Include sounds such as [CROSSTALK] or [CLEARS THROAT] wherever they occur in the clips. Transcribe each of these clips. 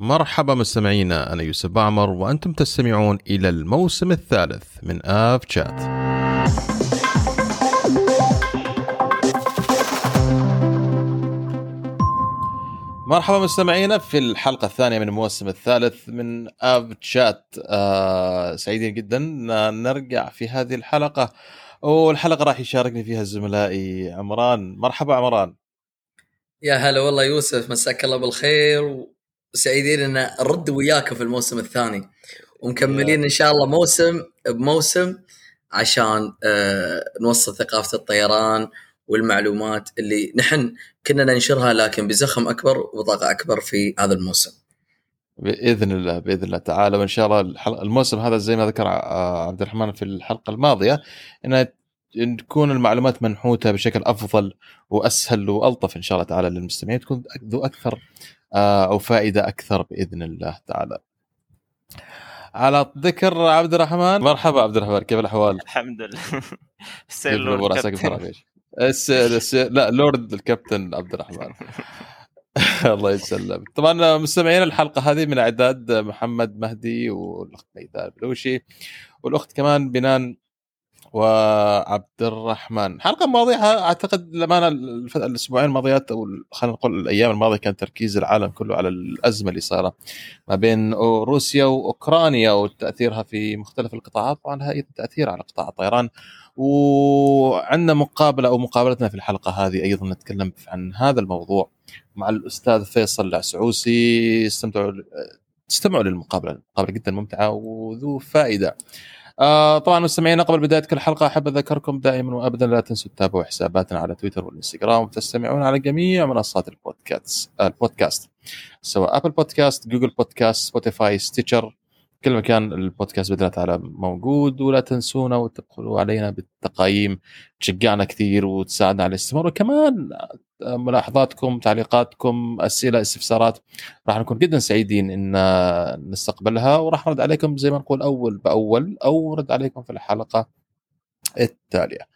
مرحبا مستمعينا أنا يوسف بعمر وأنتم تستمعون إلى الموسم الثالث من آف شات مرحبا مستمعينا في الحلقة الثانية من الموسم الثالث من آف شات آه سعيدين جدا نرجع في هذه الحلقة والحلقة راح يشاركني فيها زملائي عمران. مرحبا عمران. يا هلا والله يوسف مساك الله بالخير. وسعيدين إن نرد وياك في الموسم الثاني. ومكملين إن شاء الله موسم بموسم عشان آه نوصل ثقافة الطيران والمعلومات اللي نحن كنا ننشرها لكن بزخم أكبر وطاقه أكبر في هذا الموسم. بإذن الله بإذن الله تعالى. وإن شاء الله الموسم هذا زي ما ذكر عبد الرحمن في الحلقة الماضية انه تكون المعلومات منحوتة بشكل أفضل وأسهل وألطف إن شاء الله تعالى للمستمعين تكون ذو أكثر أو فائدة أكثر بإذن الله تعالى. على ذكر عبد الرحمن. مرحبا عبد الرحمن كيف الأحوال؟ الحمد لله. [LAUGHS] السير لا لورد الكابتن عبد الرحمن. [LAUGHS] الله يسلم طبعا مستمعين الحلقة هذه من أعداد محمد مهدي والأخت ميدان البلوشي والأخت كمان بنان وعبد الرحمن. الحلقة الماضيه أعتقد لما الأسبوعين الماضيات أو خلينا نقول الأيام الماضية كان تركيز العالم كله على الأزمة اللي صايرة ما بين روسيا وأوكرانيا وتأثيرها في مختلف القطاعات. طبعا أيضا تأثير على قطاع الطيران. وعندنا مقابلة أو مقابلتنا في الحلقة هذه أيضا نتكلم عن هذا الموضوع مع الأستاذ فيصل العسعوسي. استمتعوا استمعوا للمقابلة. المقابله جدا ممتعة وذو فائدة. آه طبعا مستمعينا قبل بداية كل حلقة أحب أذكركم دائما وابدا لا تنسوا تتابعوا حساباتنا على تويتر والإنستغرام وتستمعون على جميع منصات البودكاست البودكاست سواء Apple Podcasts Google Podcasts Spotify Stitcher كل مكان البودكاست باذن تعالى موجود ولا تنسونا وتدخلوا علينا بالتقييم. تشجعنا كثير وتساعدنا على الاستمرار. وكمان ملاحظاتكم تعليقاتكم أسئلة استفسارات راح نكون جدا سعيدين إن نستقبلها. وراح نرد عليكم زي ما نقول أول بأول أو نرد عليكم في الحلقة التالية.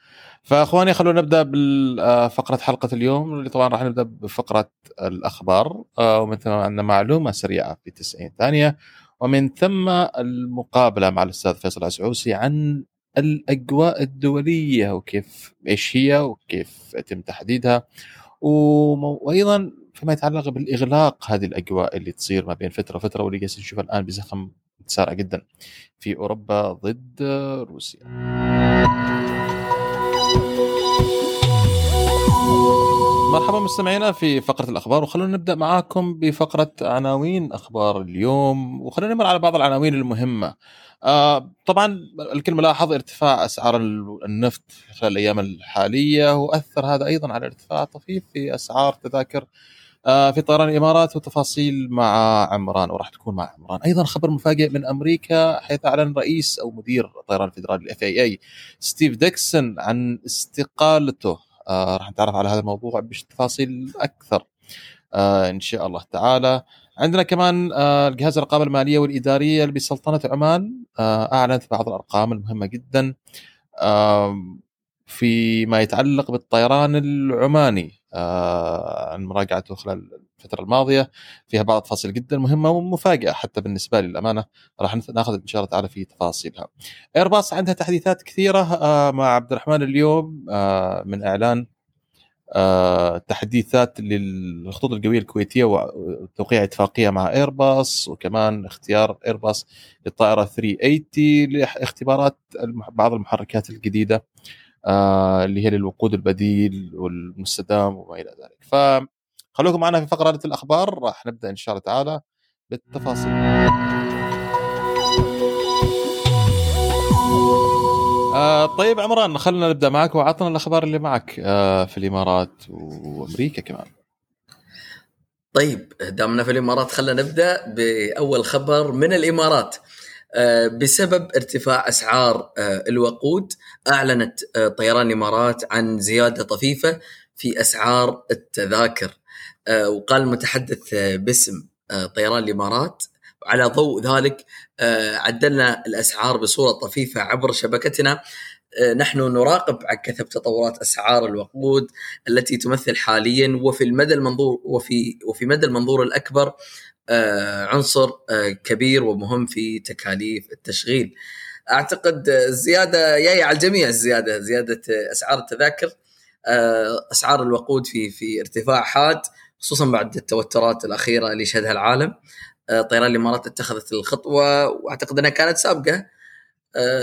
فأخواني خلونا نبدأ بفقره حلقة اليوم. اللي طبعا راح نبدأ بفقرة الأخبار. ومثل عندنا معلومة سريعة في 90 ثانية. ومن ثم المقابلة مع الأستاذ فيصل عسعوسي عن الأجواء الدولية وكيف إيش هي وكيف يتم تحديدها وأيضا فيما يتعلق بالإغلاق هذه الأجواء اللي تصير ما بين فترة وفترة واللي جالسين نشوفها الآن بزخم متسارع جدا في أوروبا ضد روسيا. مرحبا مستمعينا في فقرة الأخبار وخلونا نبدأ معاكم بفقرة عناوين أخبار اليوم وخلونا نمر على بعض العناوين المهمة. آه طبعا الكل ملاحظ ارتفاع أسعار النفط خلال الأيام الحالية وأثر هذا أيضا على ارتفاع طفيف في أسعار تذاكر آه في طيران الإمارات وتفاصيل مع عمران وراح تكون مع عمران. أيضا خبر مفاجئ من أمريكا حيث أعلن رئيس أو مدير الطيران الفيدرالي ال FAA ستيف ديكسون عن استقالته. آه راح نتعرف على هذا الموضوع بتفاصيل أكثر. آه إن شاء الله تعالى. عندنا كمان آه الجهاز الرقابة المالية والإدارية بسلطنه عمان أعلنت بعض الأرقام المهمة جدا. فيما يتعلق بالطيران العماني آه عن مراجعته خلال الفترة الماضية. فيها بعض التفاصيل جدا مهمة ومفاجئة حتى بالنسبة لي للأمانة. راح ناخذ إن شاء الله تعالى في تفاصيلها. ايرباص عندها تحديثات كثيرة آه مع عبد الرحمن اليوم آه من إعلان آه تحديثات للخطوط القوية الكويتية وتوقيع اتفاقية مع ايرباص وكمان اختيار ايرباص للطائرة 380 لاختبارات بعض المحركات الجديدة. اللي هي للوقود البديل والمستدام وما إلى ذلك. فخلوكم معنا في فقرة الأخبار. راح نبدأ إن شاء الله تعالى بالتفاصيل. آه طيب عمران خلينا نبدأ معك وعطنا الأخبار اللي معك آه في الإمارات وأمريكا كمان. طيب دامنا في الإمارات خلينا نبدأ بأول خبر من الإمارات. بسبب ارتفاع أسعار الوقود أعلنت طيران الإمارات عن زيادة طفيفة في أسعار التذاكر. وقال المتحدث باسم طيران الإمارات على ضوء ذلك عدلنا الأسعار بصورة طفيفة عبر شبكتنا. نحن نراقب عكثب تطورات أسعار الوقود التي تمثل حاليا وفي المدى المنظور وفي وفي مدى المنظور الأكبر عنصر كبير ومهم في تكاليف التشغيل. أعتقد الزياده جاية على الجميع الزيادة زيادة أسعار التذاكر أسعار الوقود في في ارتفاع حاد خصوصا بعد التوترات الأخيرة اللي شهدها العالم. طيران الإمارات اتخذت الخطوة وأعتقد إنها كانت سابقة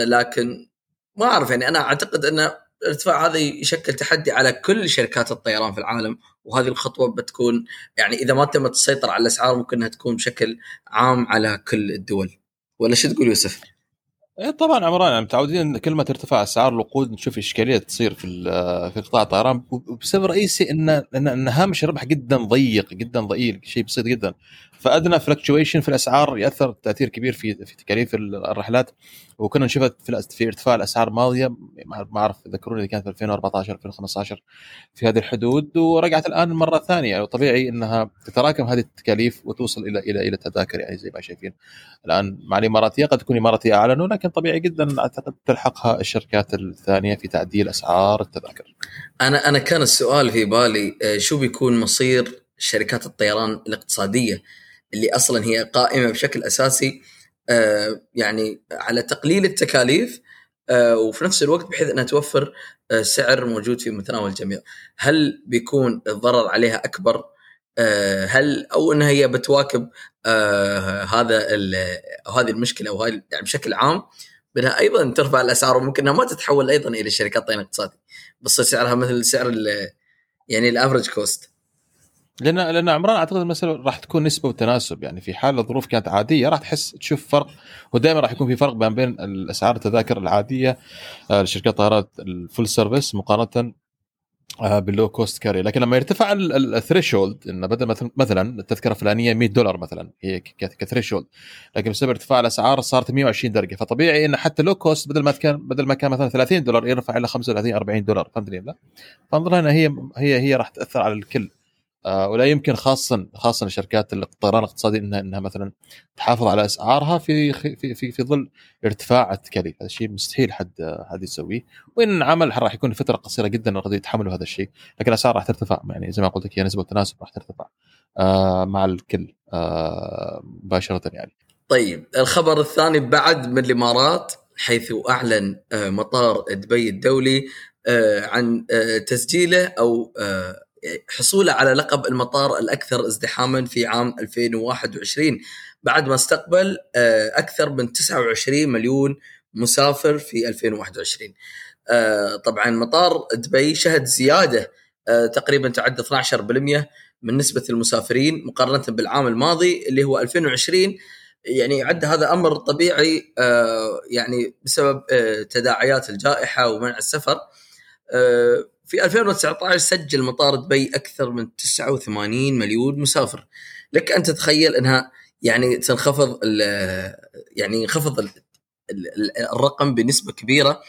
لكن ما أعرف يعني أنا أعتقد إن الارتفاع هذا يشكل تحدي على كل شركات الطيران في العالم وهذه الخطوة بتكون يعني إذا ما تمت السيطرة على الأسعار ممكن إنها تكون بشكل عام على كل الدول. ولا شو تقول يوسف؟ إيه طبعا عمران يعني متعودين كل ما ترتفع أسعار الوقود نشوف إشكالية تصير في في قطاع الطيران. بسبب رئيسي ان إن هامش الربح جدا ضيق جدا ضئيل شيء بسيط جدا. فأدنى فلكتويشن في الأسعار يأثر تأثير كبير في في تكاليف الرحلات. وكنا نشوفها في في ارتفاع الأسعار الماضيه ما اعرف ذكروني إذا كانت في 2014 2015 في هذه الحدود ورجعت الآن مرة ثانية. وطبيعي إنها تتراكم هذه التكاليف وتوصل إلى إلى إلى التذاكر يعني زي ما شايفين. الآن مع الإماراتية قد تكون الاماراتيه اعلنوا لكن طبيعي جدا أعتقد تلحقها الشركات الثانية في تعديل أسعار التذاكر. أنا أنا كان السؤال في بالي شو بيكون مصير شركات الطيران الاقتصادية؟ اللي أصلا هي قائمة بشكل أساسي آه، يعني على تقليل التكاليف آه، وفي نفس الوقت بحيث أنها توفر آه، سعر موجود في متناول الجميع. هل بيكون الضرر عليها أكبر؟ هل أو انها هي بتواكب هذا هذه المشكلة أو هاي يعني بشكل عام بأنها أيضا ترفع الأسعار وممكن إنها ما تتحول أيضا إلى شركات طين اقتصادي بس سعرها مثل سعر يعني ال average cost لأن لأن عمران أعتقد المساله راح تكون نسبة وتناسب. يعني في حال الظروف كانت عادية راح تحس تشوف فرق ودائما راح يكون في فرق بين بين الأسعار التذاكر العادية آه، لشركات الطيران ال full service مقارنة بال low cost carrier لكن لما يرتفع ال threshold إنه بدل مثلا التذكرة الفلانية 100 دولار مثلا هي ك threshold لكن بسبب ارتفاع الأسعار صارت 120 دولار. فطبيعي ان حتى low cost بدل ما كان بدل ما كان مثلا 30 دولار يرفع إلى 35 40 دولار. فهمتني لا؟ فانظر هنا هي هي هي راح تأثر على الكل. ولا يمكن خاصه خاصه شركات الطيران الاقتصادي انها إنها مثلا تحافظ على إسعارها في في في, في ظل ارتفاع التكاليف هذا الشيء مستحيل حد حد يسويه. وإن عمل راح يكون فترة قصيرة جدا قد يتحملوا هذا الشيء. لكن الأسعار راح ترتفع يعني زي ما قلت لك هي نسبة التناسب راح ترتفع آه مع الكل آه مباشرة يعني. طيب الخبر الثاني بعد من الإمارات حيث أعلن آه، مطار دبي الدولي آه، عن تسجيله أو حصوله على لقب المطار الأكثر ازدحاما في عام 2021 بعد ما استقبل آه، أكثر من 29 مليون مسافر في 2021 آه، طبعا مطار دبي شهد زيادة آه، تقريبا تعد 12% من نسبة المسافرين مقارنة بالعام الماضي اللي هو 2020 يعني يعد هذا أمر طبيعي يعني بسبب تداعيات الجائحة ومنع السفر. في 2019 سجل مطار دبي أكثر من 89 مليون مسافر. لك أن تتخيل إنها يعني تنخفض يعني ينخفض الرقم بنسبة كبيرة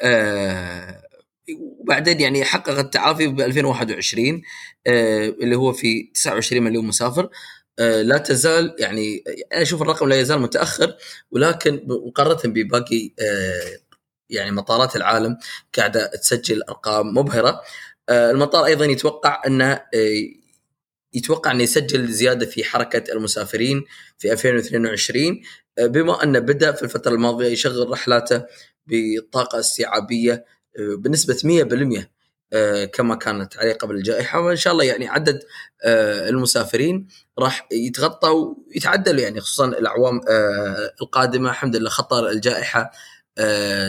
آه، وبعدين يعني حقق التعافي ب 2021 آه، اللي هو في 29 مليون مسافر. آه، لا تزال يعني أنا أشوف الرقم لا يزال متأخر ولكن مقارنة بباقي يعني مطارات العالم قاعدة تسجل أرقام مبهرة. آه، المطار أيضا يتوقع أنه آه، يتوقع أنه يسجل زيادة في حركة المسافرين في 2022 آه، بما أنه بدأ في الفترة الماضية يشغل رحلاته بالطاقه استيعابية بنسبة 100% كما كانت عليه قبل الجائحة. وإن شاء الله يعني عدد المسافرين راح يتغطى ويتعدل يعني خصوصا الأعوام القادمة. الحمد لله خطر الجائحة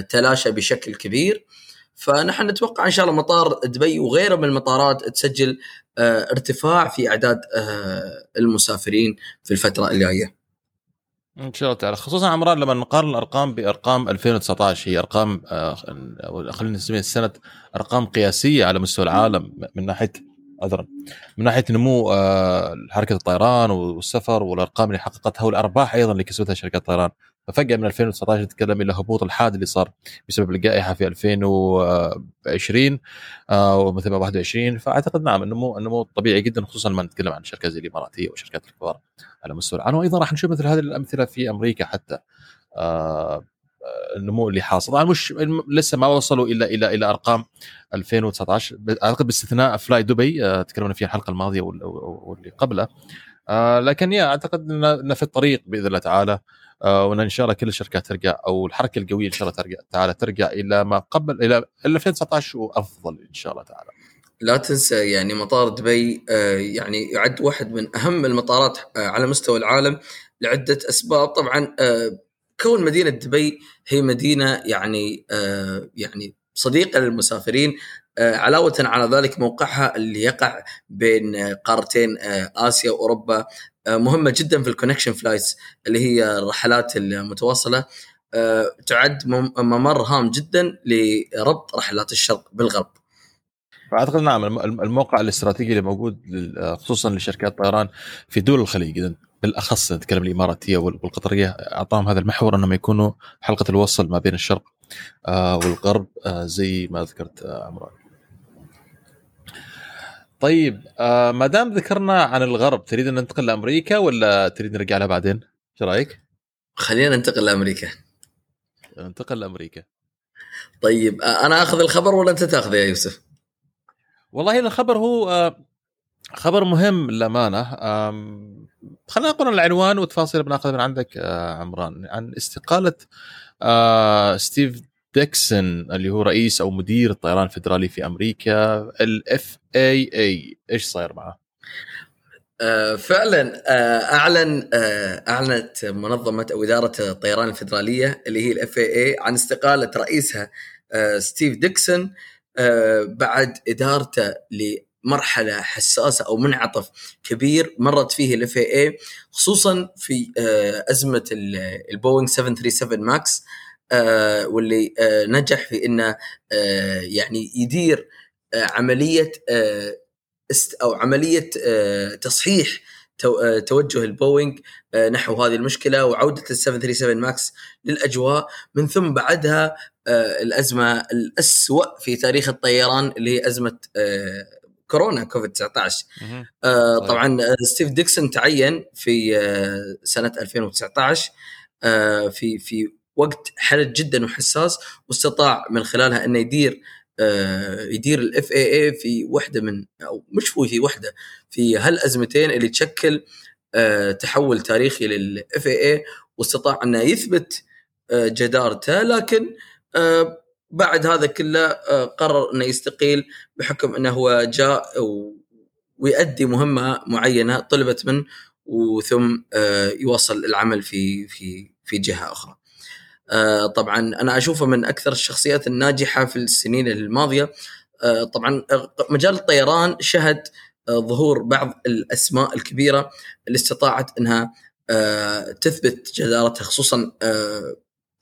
تلاشى بشكل كبير. فنحن نتوقع إن شاء الله مطار دبي وغيره من المطارات تسجل آه، ارتفاع في أعداد آه، المسافرين في الفترة الجاية. إن شاء الله تعالى. خصوصا عمران لما نقارن الأرقام بأرقام 2019 هي أرقام خلينا نسميها السنة أرقام قياسية على مستوى العالم من ناحية عذرا من ناحية نمو حركة الطيران والسفر والأرقام اللي حققتها والأرباح أيضا اللي كسبتها شركات الطيران. ففجأة من 2019 نتكلم إلى هبوط الحاد اللي صار بسبب الجائحه في 2020 آه ومثل ما 21 فأعتقد نعم النمو النمو طبيعي جدا خصوصا لما نتكلم عن الشركات زي الإماراتية وشركات الكبار على مستوى العالم. وأيضا راح نشوف مثل هذه الأمثلة في أمريكا حتى آه النمو اللي حاصل. طبعا مش لسه ما وصلوا إلى إلى إلى أرقام 2019 أعتقد باستثناء فلاي دبي آه تكلمنا فيها الحلقة الماضية واللي قبلها آه لكن يا أعتقد انه في الطريق بإذن الله تعالى. آه وإن إن شاء الله كل الشركات ترجع أو الحركة القوية إن شاء الله ترجع تعالى ترجع إلى ما قبل إلى 2019 وأفضل إن شاء الله تعالى. لا تنسى يعني مطار دبي آه يعني يعد واحد من أهم المطارات آه على مستوى العالم لعدة أسباب طبعا آه كون مدينة دبي هي مدينة يعني آه يعني صديقه للمسافرين آه علاوة على ذلك موقعها اللي يقع بين قارتين آه آسيا وأوروبا آه مهمة جدا في ال connection flights اللي هي الرحلات المتواصلة آه تعد ممر هام جدا لربط رحلات الشرق بالغرب. فأعتقد نعم الموقع الاستراتيجي اللي موجود خصوصا لشركات الطيران في دول الخليج اذا بالأخص نتكلم الإماراتية والقطرية أعطاهم هذا المحور انهم يكونوا حلقة الوصل ما بين الشرق والغرب آه، زي ما ذكرت آه، عمران. طيب ما دام ذكرنا عن الغرب تريد أن ننتقل لأمريكا ولا تريد نرجع لها بعدين؟ إيش رأيك؟ خلينا ننتقل لأمريكا. ننتقل لأمريكا. طيب أنا آخذ الخبر ولا أنت تاخذه يا يوسف؟ والله الخبر هو خبر مهم للأمانة خلينا نقول العنوان والتفاصيل بناخذ من عندك عمران عن استقالة ستيف ديكسون اللي هو رئيس أو مدير الطيران الفدرالي في أمريكا ال FAA إيش صاير معه؟ آه فعلا آه أعلن آه أعلنت منظمة أو إدارة الطيران الفدراليه اللي هي ال FAA عن استقالة رئيسها ستيف ديكسون بعد إدارته لمرحله حساسة أو منعطف كبير مرت فيه ال FA خصوصا في أزمة البوينغ 737 ماكس واللي نجح في إنه يعني يدير عملية أو عملية تصحيح توجه البوينغ نحو هذه المشكلة وعودة ال 737 ماكس للأجواء. من ثم بعدها الأزمة الاسوء في تاريخ الطيران اللي هي أزمة كورونا كوفيد 19 طبعا ستيف ديكسون تعين في سنة 2019 في في وقت حرج جدا وحساس واستطاع من خلالها إنه يدير يدير ال FAA في وحدة من أو مش في وحدة في هالأزمتين اللي تشكل تحول تاريخي للاف اي اي واستطاع إنه يثبت جدارته. لكن بعد هذا كله قرر إنه يستقيل بحكم إنه هو جاء ويؤدي مهمة معينة طلبت منه وثم يواصل العمل في في في جهة أخرى. طبعا أنا أشوفه من أكثر الشخصيات الناجحة في السنين الماضية طبعا مجال الطيران شهد ظهور بعض الأسماء الكبيرة اللي استطاعت إنها تثبت جدارتها خصوصا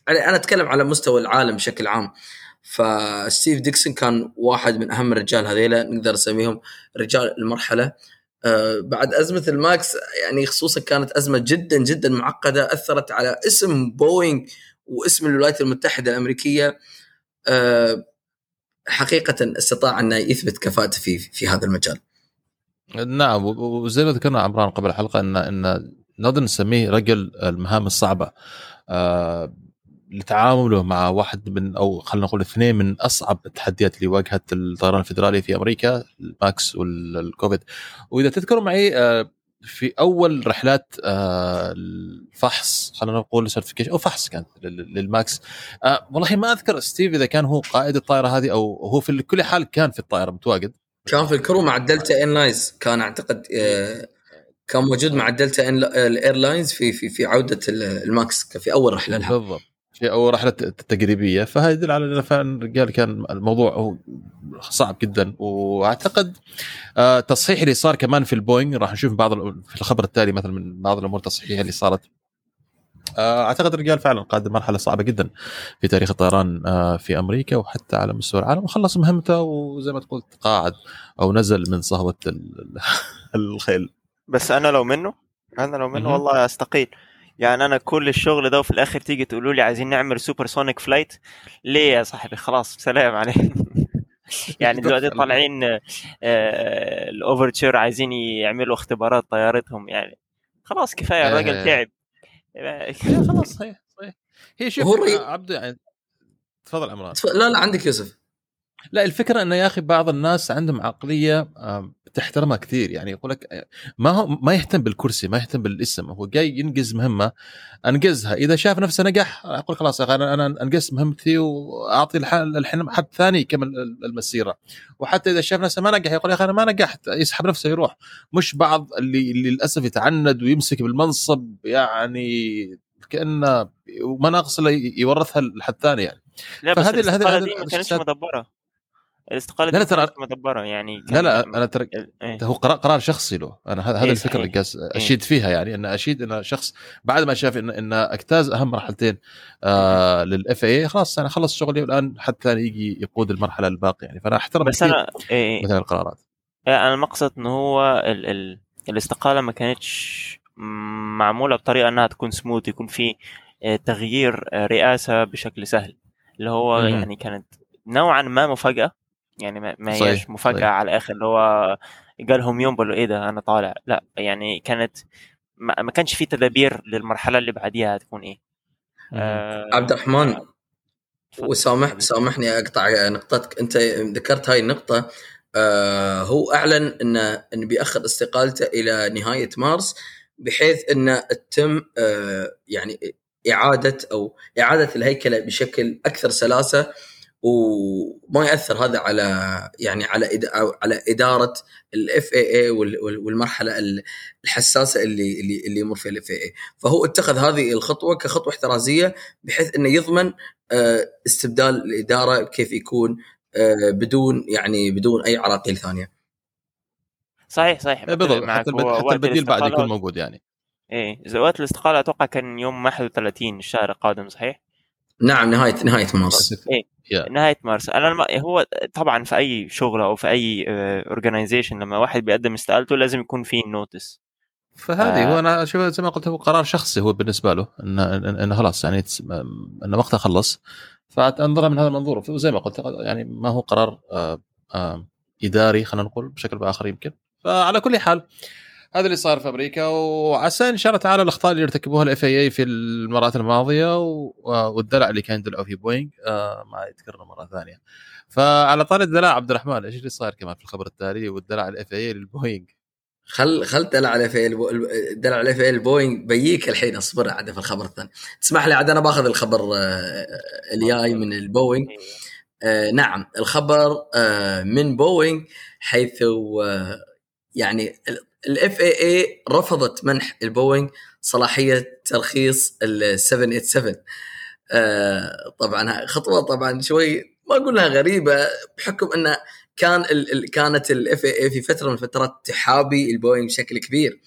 أنا أتكلم على مستوى العالم بشكل عام فستيف ديكسون كان واحد من أهم الرجال هذيلا نقدر نسميهم رجال المرحلة. آه بعد أزمة الماكس يعني خصوصا كانت أزمة جدا جدا معقدة أثرت على اسم بوينغ واسم الولايات المتحدة الأمريكية. آه حقيقة استطاع انه يثبت كفاءته في في هذا المجال. نعم وزي ما ذكرنا عمران قبل الحلقة إن إن نقدر نسميه رجل المهام الصعبة. آه لتعامله مع واحد من أو خلينا نقول اثنين من أصعب التحديات اللي واجهت الطيران الفدرالي في أمريكا الماكس والكوفيد. وإذا تذكروا معي في أول رحلات الفحص خلينا نقول certification أو فحص كانت للماكس. والله ما أذكر ستيف إذا كان هو قائد الطائرة هذه أو هو في كل حال كان في الطائرة متواجد. كان في ال crew مع الدلتا اير لاينز كان أعتقد كان موجود مع الدلتا Airlines في في في عودة الماكس في أول رحلة لها. بالضبط. في اول رحلة تجريبية فهذا يدل على إنه فعلا الرجال كان الموضوع هو صعب جدا. وأعتقد آه تصحيح اللي صار كمان في البوينغ راح نشوف بعض في الخبر التالي مثلا من بعض الأمور التصحيحيه اللي صارت. آه أعتقد الرجال فعلا قاد مرحلة صعبة جدا في تاريخ الطيران آه في أمريكا وحتى على مستوى العالم وخلص مهمته وزي ما تقول تقاعد أو نزل من صهوه الخيل. بس أنا لو منه أنا لو منه والله أستقيل. يعني أنا كل الشغل ده وفي الآخر تيجي تقولوا لي عايزين نعمل supersonic flight ليه يا صاحبي؟ خلاص سلام عليكم [LAUGHS] يعني دلوقتي طالعين ال Overture عايزين يعملوا اختبارات طيارتهم يعني. خلاص كفاية الراجل تعب. خلاص صحيح صحيح. هي شوف عبد يعني تفضل عمران. لا لا عندك يوسف. لا الفكرة إنه يا أخي بعض الناس عندهم عقلية تحترمها كثير. يعني يقول لك ما هو ما يهتم بالكرسي ما يهتم بالاسم. هو جاي ينجز مهمة انجزها إذا شاف نفسه نجح أقول خلاص يا أخي أنا أنا انجزت مهمتي وأعطي الحين حد ثاني يكمل المسيرة. وحتى إذا شاف نفسه ما نجح يقول يا أخي أنا ما نجحت. يسحب نفسه يروح. مش بعض اللي, اللي للأسف يتعند ويمسك بالمنصب يعني كأنه مناقص يورثها لحد ثاني يعني. لا بس فهذه هذه ما كانتش مدبره الاستقالة لا لا ترى مدبرة يعني لا لا أنا ترى إيه. هو قرار, قرار شخصي له. أنا هذا إيه الفكرة اللي قاس إيه. أشيد فيها يعني إن أشيد إن شخص بعد ما شاف إن إن أجتاز أهم مرحلتين آه للاف اي خلاص أنا خلص شغلي والآن حد ثاني يجي يقود المرحلة الباقية يعني. فأنا أحترم بس أنا إيه مثل القرارات. أنا المقصد إنه هو ال ال الاستقالة ما كانتش معمولة بطريقة إنها تكون سموث يكون في آه، تغيير آه، رئاسة بشكل سهل. اللي هو م- يعني كانت نوعا ما مفاجأة. يعني ما هيش مفاجأة صحيح. على الآخر اللي هو قالهم يوم قالوا إيه ده أنا طالع. لأ يعني كانت ما, ما كانش في تدابير للمرحلة اللي بعديها هتكون إيه. آه عبد الرحمن وسامح سامحني أقطع نقطتك. أنت ذكرت هاي النقطة آه هو أعلن انه انه بيأخر استقالته إلى نهاية مارس بحيث انه تتم آه يعني إعادة أو إعادة الهيكلة بشكل أكثر سلاسة وما يأثر هذا على يعني على على إدارة ال FAA والمرحلة الحساسة اللي اللي اللي يمر فيها ال FAA فهو اتخذ هذه الخطوة كخطوة احترازية بحيث إنه يضمن آه، استبدال الإدارة كيف يكون آه، بدون يعني بدون أي عراقيل ثانية. صحيح صحيح. إيه، بالضبط. حتى, حتى البديل بعد يكون موجود يعني. إيه. وقت الاستقالة أتوقع كان يوم 31 الشهر القادم صحيح؟ نعم نهاية نهاية مارس إيه. Yeah. نهاية مارس. أنا الم... هو طبعا في أي شغل أو في أي organization لما واحد بيقدم استقالته لازم يكون في notice فهذه آه. هو أنا شوف زي ما قلت هو قرار شخصي هو بالنسبة له انه انه خلاص يعني انه وقته خلص. فانظرها من هذا المنظور. وزي ما قلت يعني ما هو قرار آآ آآ إداري خلينا نقول بشكل بآخر يمكن. فعلى كل حال هذا اللي صار في أمريكا وعسى إن شاء الله تعالى الأخطاء اللي ارتكبوها ال FA في المرات الماضية والدلع اللي كان يدلعوا في بوينغ آه، ما يتكرر مرة ثانية. فعلى طاري الدلع عبد الرحمن إيش اللي صار كمان في الخبر التالي والدلع ال FA للبوينغ؟ خل خل دلع ال FA دلع ال FA البوينغ بيجيك الحين أصبر عاد في الخبر الثاني. تسمح لي عاد أنا باخذ الخبر آه، الجاي من البوينغ. آه نعم الخبر آه من بوينغ حيث آه يعني ال FAA رفضت منح البوينغ صلاحية ترخيص ال 787 آه طبعا خطوة طبعا شوي ما أقول لها غريبة بحكم انه كان ال كانت ال FAA في فترة من الفترات تحابي البوينغ بشكل كبير.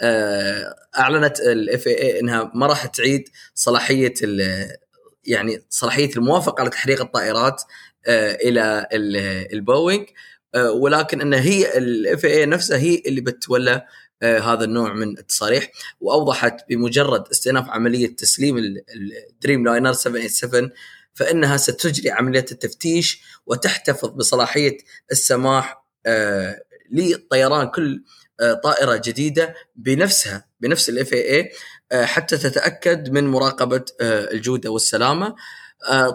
آه أعلنت ال FAA إنها ما راح تعيد صلاحية يعني صلاحية الموافقة على ترخيص الطائرات آه إلى البوينغ. ولكن إن هي ال FA نفسها هي اللي بتولى آه، هذا النوع من التصاريح وأوضحت بمجرد استئناف عملية تسليم ال Dreamliner 787 فإنها ستجري عملية التفتيش وتحتفظ بصلاحية السماح آه، لطيران كل طائرة جديدة بنفسها بنفس ال FAA حتى تتأكد من مراقبة الجودة والسلامة.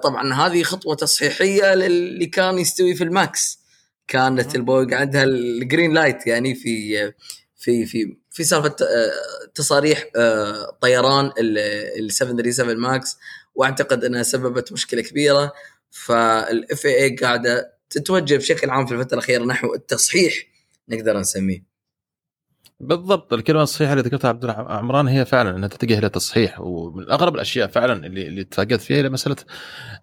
طبعا هذه خطوة تصحيحية للي كان يستوي في ال MAX. كانت البوينغ عندها ال green light يعني في في في في سالفة آه، تصاريح آه، طيران ال 737 MAX واعتقد إنها سببت مشكلة كبيرة. فال FAA قاعدة تتوجه بشكل عام في الفترة الأخيرة نحو التصحيح نقدر نسميه. بالضبط الكلمة الصحيحة اللي ذكرتها عبد عمران هي فعلا إنها تتجه إلى تصحيح ومن أغرب الأشياء فعلا اللي اللي تفاجات فيها هي مسألة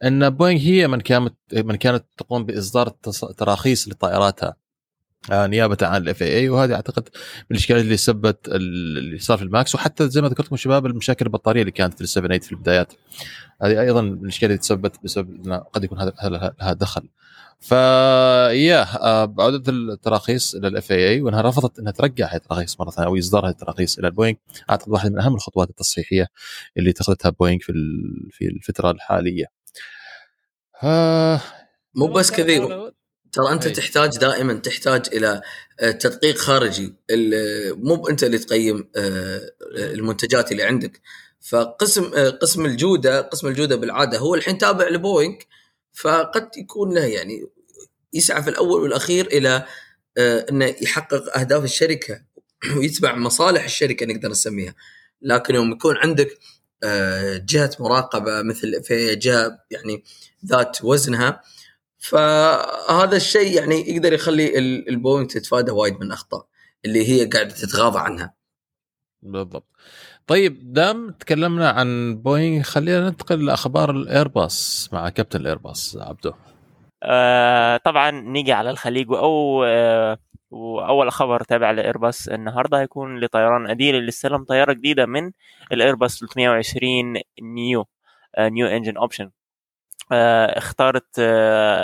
إن بوينغ هي من كانت من كانت تقوم بإصدار تراخيص لطائراتها آه، نيابة عن ال FAA وهذه أعتقد من الاشكاليات اللي سببت اللي صار في ال MAX وحتى زي ما ذكرتكم شباب المشاكل البطارية اللي كانت في ال seven 8 في البدايات. هذه أيضا من الاشكاليات اللي تسببت بسبب قد يكون هذا لها دخل. فيا آه، بعودة التراخيص إلى ال FAA وإنها رفضت إنها ترجع هذه التراخيص مرة ثانية أو اصدار هذه التراخيص إلى البوينغ. أعتقد واحدة من أهم الخطوات التصحيحية اللي اتخذتها بوينغ في في الفترة الحالية. آه مو بس كذا ترى أنت أي. تحتاج دائما تحتاج إلى آه، تدقيق خارجي. مو أنت اللي تقيم المنتجات اللي عندك. فقسم قسم الجودة قسم الجودة بالعادة هو الحين تابع لبوينغ فقد يكون له يعني يسعى في الأول والأخير إلى آه، إنه يحقق أهداف الشركة [CLEARS THROAT] ويتبع مصالح الشركة نقدر نسميها لكن يوم يكون عندك آه، جهة مراقبة مثل في جهة يعني ذات وزنها فهذا الشيء يعني يقدر يخلي البوينغ تتفادى وايد من الاخطاء اللي هي قاعدة تتغاضى عنها. بالضبط. طيب دام تكلمنا عن بوينغ خلينا ننتقل لأخبار الايرباص مع كابتن الايرباص عبده. آه طبعا نيجي على الخليج أو آه وأول خبر تابع لإيرباص النهارده هيكون لطيران أديل اللي استلم طيارة جديدة من الإيرباص 320 نيو آه نيو إنجن أوبشن. اختارت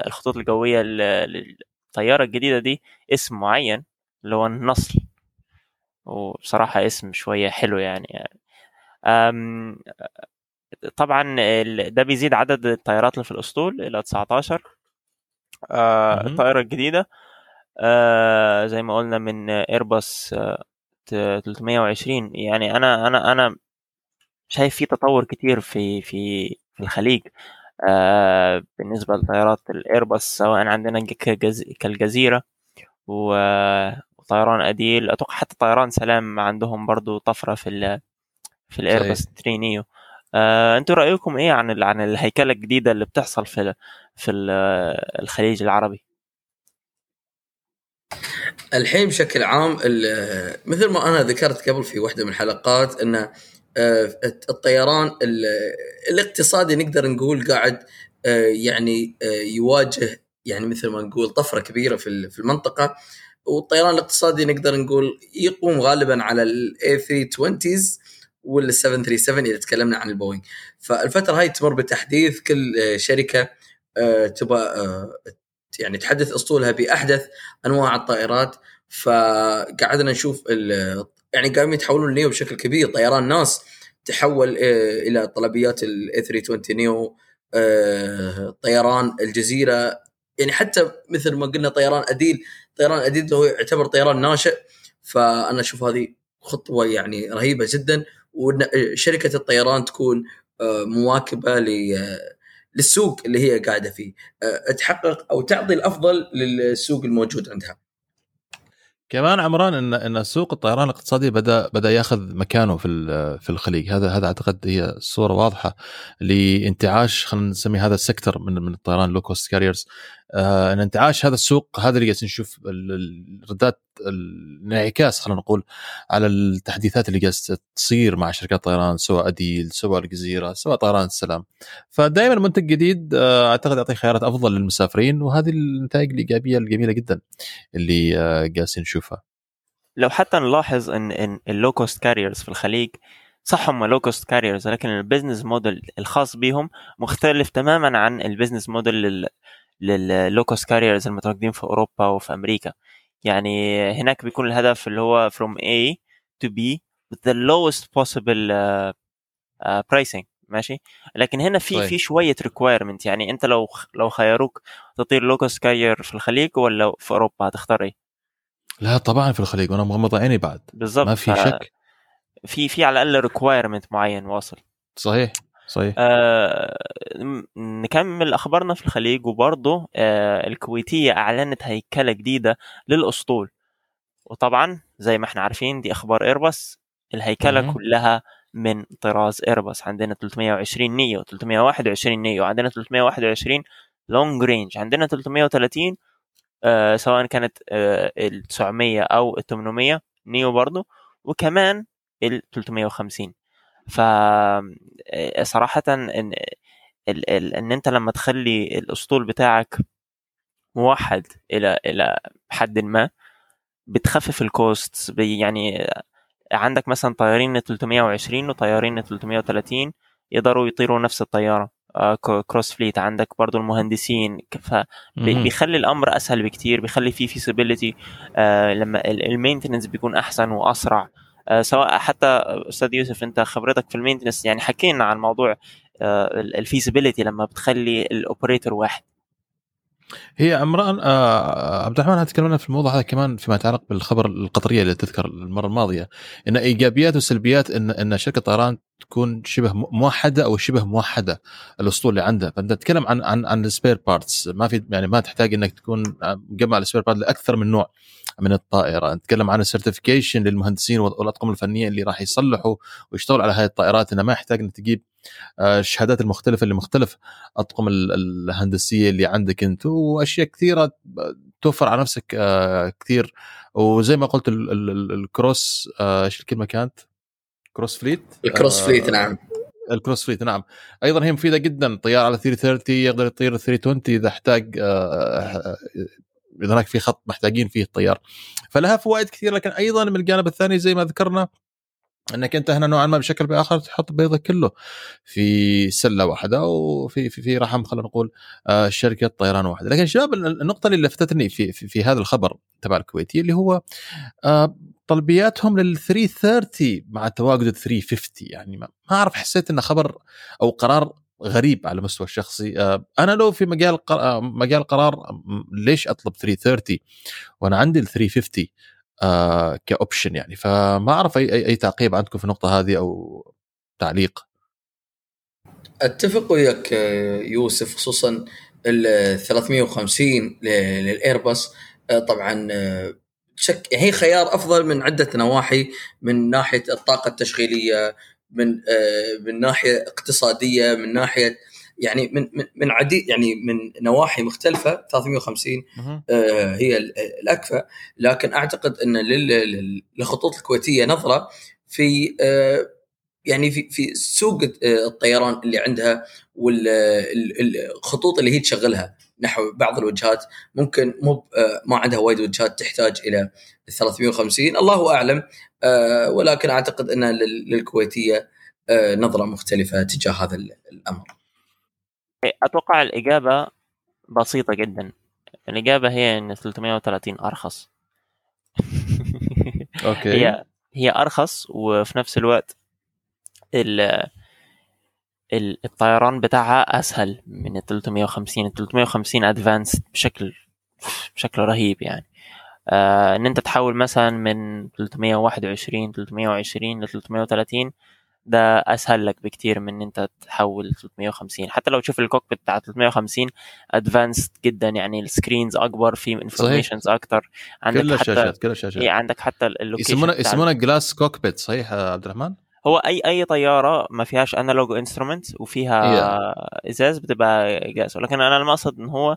الخطوط الجوية للطيارة الجديدة دي اسم معين اللي هو النصل. وبصراحة اسم شوية حلو يعني. طبعا ده بيزيد عدد الطيارات اللي في الأسطول إلى 19 آه الطائره الجديده آه زي ما قلنا من ايرباص آه 320 يعني أنا أنا أنا شايف في تطور كتير في في في الخليج. آه بالنسبة لطيارات الايرباص سواء عندنا كالجزيرة وطيران أديل. أتوقع حتى طيران سلام عندهم برضو طفرة في في الايرباص 3 نيو. آه، أنتوا رأيكم إيه عن عن الهيكلة الجديدة اللي بتحصل في في الخليج العربي. الحين بشكل عام مثل ما أنا ذكرت قبل في واحدة من الحلقات إن آه، الطيران الاقتصادي نقدر نقول قاعد آه، يعني يواجه يعني مثل ما نقول طفرة كبيرة في المنطقة. والطيران الاقتصادي نقدر نقول يقوم غالبا على ال A 320 وال 737 إذا تكلمنا عن البوينغ. فالفترة هاي تمر بتحديث كل شركة آه، تبغى آه، يعني تحدث أسطولها بأحدث أنواع الطائرات. فقعدنا نشوف يعني قاعدين يتحولون neo بشكل كبير. طيران ناس تحول آه، إلى طلبيات ال A 320 neo طيران الجزيرة. يعني حتى مثل ما قلنا طيران أديل طيران أديل هو يعتبر طيران ناشئ. فأنا أشوف هذه خطوة يعني رهيبة جدا وشركه الطيران تكون آه، مواكبة للسوق اللي هي قاعدة فيه. آه، تحقق أو تعطي الأفضل للسوق الموجود عندها. كمان عمران إن إن سوق الطيران الاقتصادي بدأ بدأ ياخذ مكانه في في الخليج. هذا هذا أعتقد هي صورة واضحة لانتعاش خلينا نسمي هذا ال sector من من الطيران low cost carriers آه أن انتعاش هذا السوق هذا اللي جالسين نشوف الردات الانعكاس خلينا نقول على التحديثات اللي جالسه تصير مع شركات طيران سواء أديل سواء الجزيرة سواء طيران السلام. فدائما منتج جديد آه أعتقد يعطي خيارات أفضل للمسافرين وهذه النتائج الإيجابية الجميلة جدا اللي آه جالسين نشوفها. لو حتى نلاحظ إن إن ال low cost carriers في الخليج صح هم low cost carriers لكن ال business model الخاص بهم مختلف تماما عن ال business model لل low cost carriers المتواجدين في أوروبا وفي أمريكا. يعني هناك بيكون الهدف اللي هو from A to B with the lowest possible uh, uh, pricing. ماشي؟ لكن هنا في في شوية requirement يعني أنت لو لو خيروك تطير low cost carrier في الخليج ولا في أوروبا هتختار إيه؟ لا طبعا في الخليج. وأنا مغمض عيني بعد. بالضبط ما في شك. في في على الأقل requirement معين واصل. صحيح. صحيح. آه نكمل أخبارنا في الخليج وبرضه آه الكويتية أعلنت هيكلة جديدة للأسطول. وطبعا زي ما إحنا عارفين دي أخبار إيرباص الهيكلة م- كلها من طراز ايرباس عندنا 320 neo 321 neo عندنا 321 long range عندنا 330 آه سواء كانت آه ال 900 أو ال 800 neo برضو وكمان ال 350 ف آه، صراحة إن ال ال إن أنت لما تخلي الأسطول بتاعك موحد إلى إلى حد ما بتخفف ال cost يعني عندك مثلا طيارين 320 وطيارين 330 يقدروا يطيروا نفس الطيارة cross fleet عندك برضو المهندسين فبيخلي الأمر أسهل بكتير بيخلي فيه feasibility آه لما ال maintenance بيكون أحسن وأسرع. آه سواء حتى أستاذ يوسف أنت خبرتك في ال maintenance يعني حكينا عن موضوع آه ال feasibility لما بتخلي ال operator واحد. هي عمران آه عبد الرحمن تكلمنا في الموضوع هذا كمان فيما يتعلق بالخبر القطرية اللي تذكر المرة الماضية؟ إن إيجابيات وسلبيات ان إن شركة طيران تكون شبه موحدة أو شبه موحدة الأسطول اللي عندها. فأنت تتكلم عن عن عن ال spare parts ما في يعني ما تحتاج إنك تكون مجمع ال spare part لأكثر من نوع. من الطائرة. نتكلم عن ال certification للمهندسين والأطقم الفنية اللي راح يصلحوا ويشتغلوا على هذه الطائرات. إنه ما يحتاج إنك تجيب آه، الشهادات المختلفة اللي مختلف أطقم الهندسية اللي عندك أنت. وأشياء كثيرة توفر على نفسك آه، كثير. وزي ما قلت ال cross آه، إيش الكلمة كانت؟ cross fleet؟ ال cross fleet نعم. ال cross fleet نعم. أيضا هي مفيدة جدا. طيار على 330 يقدر يطير 320 إذا احتاج إذا هناك في خط محتاجين فيه الطيار. فلها فوائد كثيرة لكن أيضا من الجانب الثاني زي ما ذكرنا أنك أنت هنا نوعا ما بشكل بآخر تحط بيضك كله في سلة واحدة وفي في, في رحم خلينا نقول آه شركة طيران واحدة، لكن شباب النقطة اللي لفتتني في في, في هذا الخبر تبع الكويتي اللي هو آه طلبياتهم لل 330 مع تواجد ال 350 يعني ما أعرف حسيت إنه خبر أو قرار غريب على المستوى الشخصي. آه أنا لو في مجال آه، مجال قرار ليش أطلب 330 وأنا عندي ال 350 آه كاوبشن يعني؟ فما أعرف اي اي, تعقيب عندكم في النقطة هذه أو تعليق؟ أتفق وياك آه، يوسف خصوصا ال 350 للايرباص آه، طبعا آه، شك هي خيار أفضل من عدة نواحي من ناحية الطاقة التشغيلية من من ناحية اقتصادية من ناحية يعني من من من عديد يعني من نواحي مختلفة 350 آه هي الاكفأ لكن أعتقد إن للخطوط الكويتية نظرة في آه يعني في في سوق آه، الطيران اللي عندها والخطوط اللي هي تشغلها نحو بعض الوجهات. ممكن مو آه، ما عندها وايد وجهات تحتاج إلى 350 الله أعلم. آه، ولكن أعتقد أن للكويتية نظرة مختلفة تجاه هذا الأمر. أتوقع الإجابة بسيطة جدا. الإجابة هي إن 330 أرخص. [LAUGHS] okay. هي هي أرخص وفي نفس الوقت ال الطيران بتاعها أسهل من ال 350 ال 350 advanced بشكل بشكل رهيب يعني. آه إن أنت تحول مثلا من 321 320 ل 330 ده أسهل لك بكتير من إن أنت تحول 350 حتى لو تشوف ال cockpit بتاع 350 advanced جدا يعني ال screens أكبر في informations أكتر. عندك كل حتى الشاشات كل الشاشات. إيه عندك حتى اللوكيشن يسمونه يسمونه glass cockpit صحيح عبد الرحمن؟ هو أي أي طيارة ما فيهاش analog instrument وفيها yeah. إزاز بتبقى جاز. ولكن أنا المقصد إن هو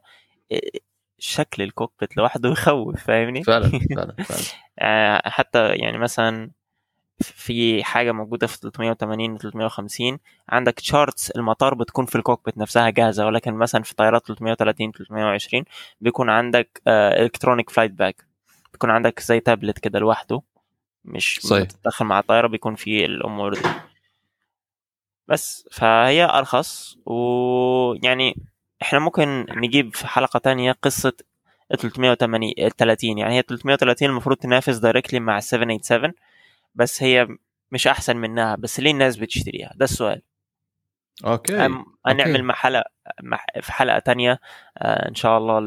شكل ال cockpit لوحده يخوف فاهمني؟ فعلا [LAUGHS] فعلا فعلا. آه، حتى يعني مثلا في حاجة موجودة في 380 و 350 عندك charts المطار بتكون في ال cockpit نفسها جاهزة ولكن مثلا في طيارات 330 320 بيكون عندك electronic flight bag بيكون عندك زي تابلت كده لوحده مش صحيح. تدخل مع الطيارة بيكون في الأمور دي. بس فهي أرخص ويعني إحنا ممكن نجيب في حلقة تانية قصة 380 يعني هي 330 المفروض تنافس directly مع 787 بس هي مش أحسن منها. بس ليه الناس بتشتريها؟ ده السؤال. okay. هنعمل مع حلقه في حلقة تانية آه إن شاء الله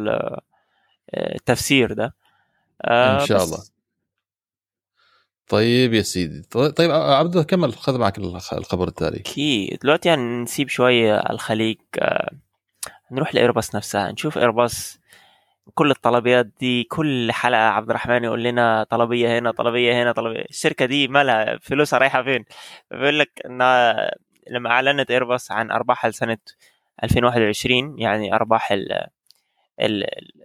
التفسير ده. آه إن شاء الله. طيب يا سيدي. طيب عبده كمل خذ معك الخبر التالي. أكيد. دلوقتي هنسيب شوية الخليج آه نروح لايرباص نفسها نشوف ايرباص كل الطلبيات دي كل حلقة عبد الرحمن يقول لنا طلبية هنا طلبية هنا طلبية الشركة دي مالها فلوسها رايحة فين؟ بيقول لك إن لما أعلنت ايرباص عن ارباحها لسنه 2021 يعني أرباح ال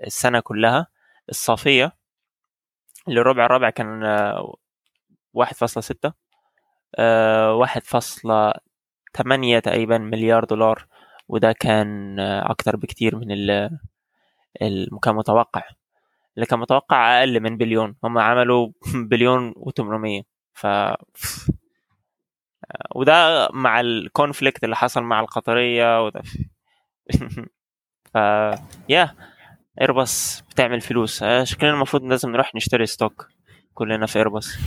السنة كلها الصافية للربع الرابع كان 1.6 1.8 تقريبا مليار دولار. وده كان أكتر بكتير من كان متوقع اللي كان متوقع أقل من بليون. هم عملوا [LAUGHS] بليون و800 ف [LAUGHS] وده مع ال conflict اللي حصل مع القطرية وده [LAUGHS] ف يا ايرباص بتعمل فلوس. آه، شكلنا المفروض لازم نروح نشتري stock كلنا في ايرباص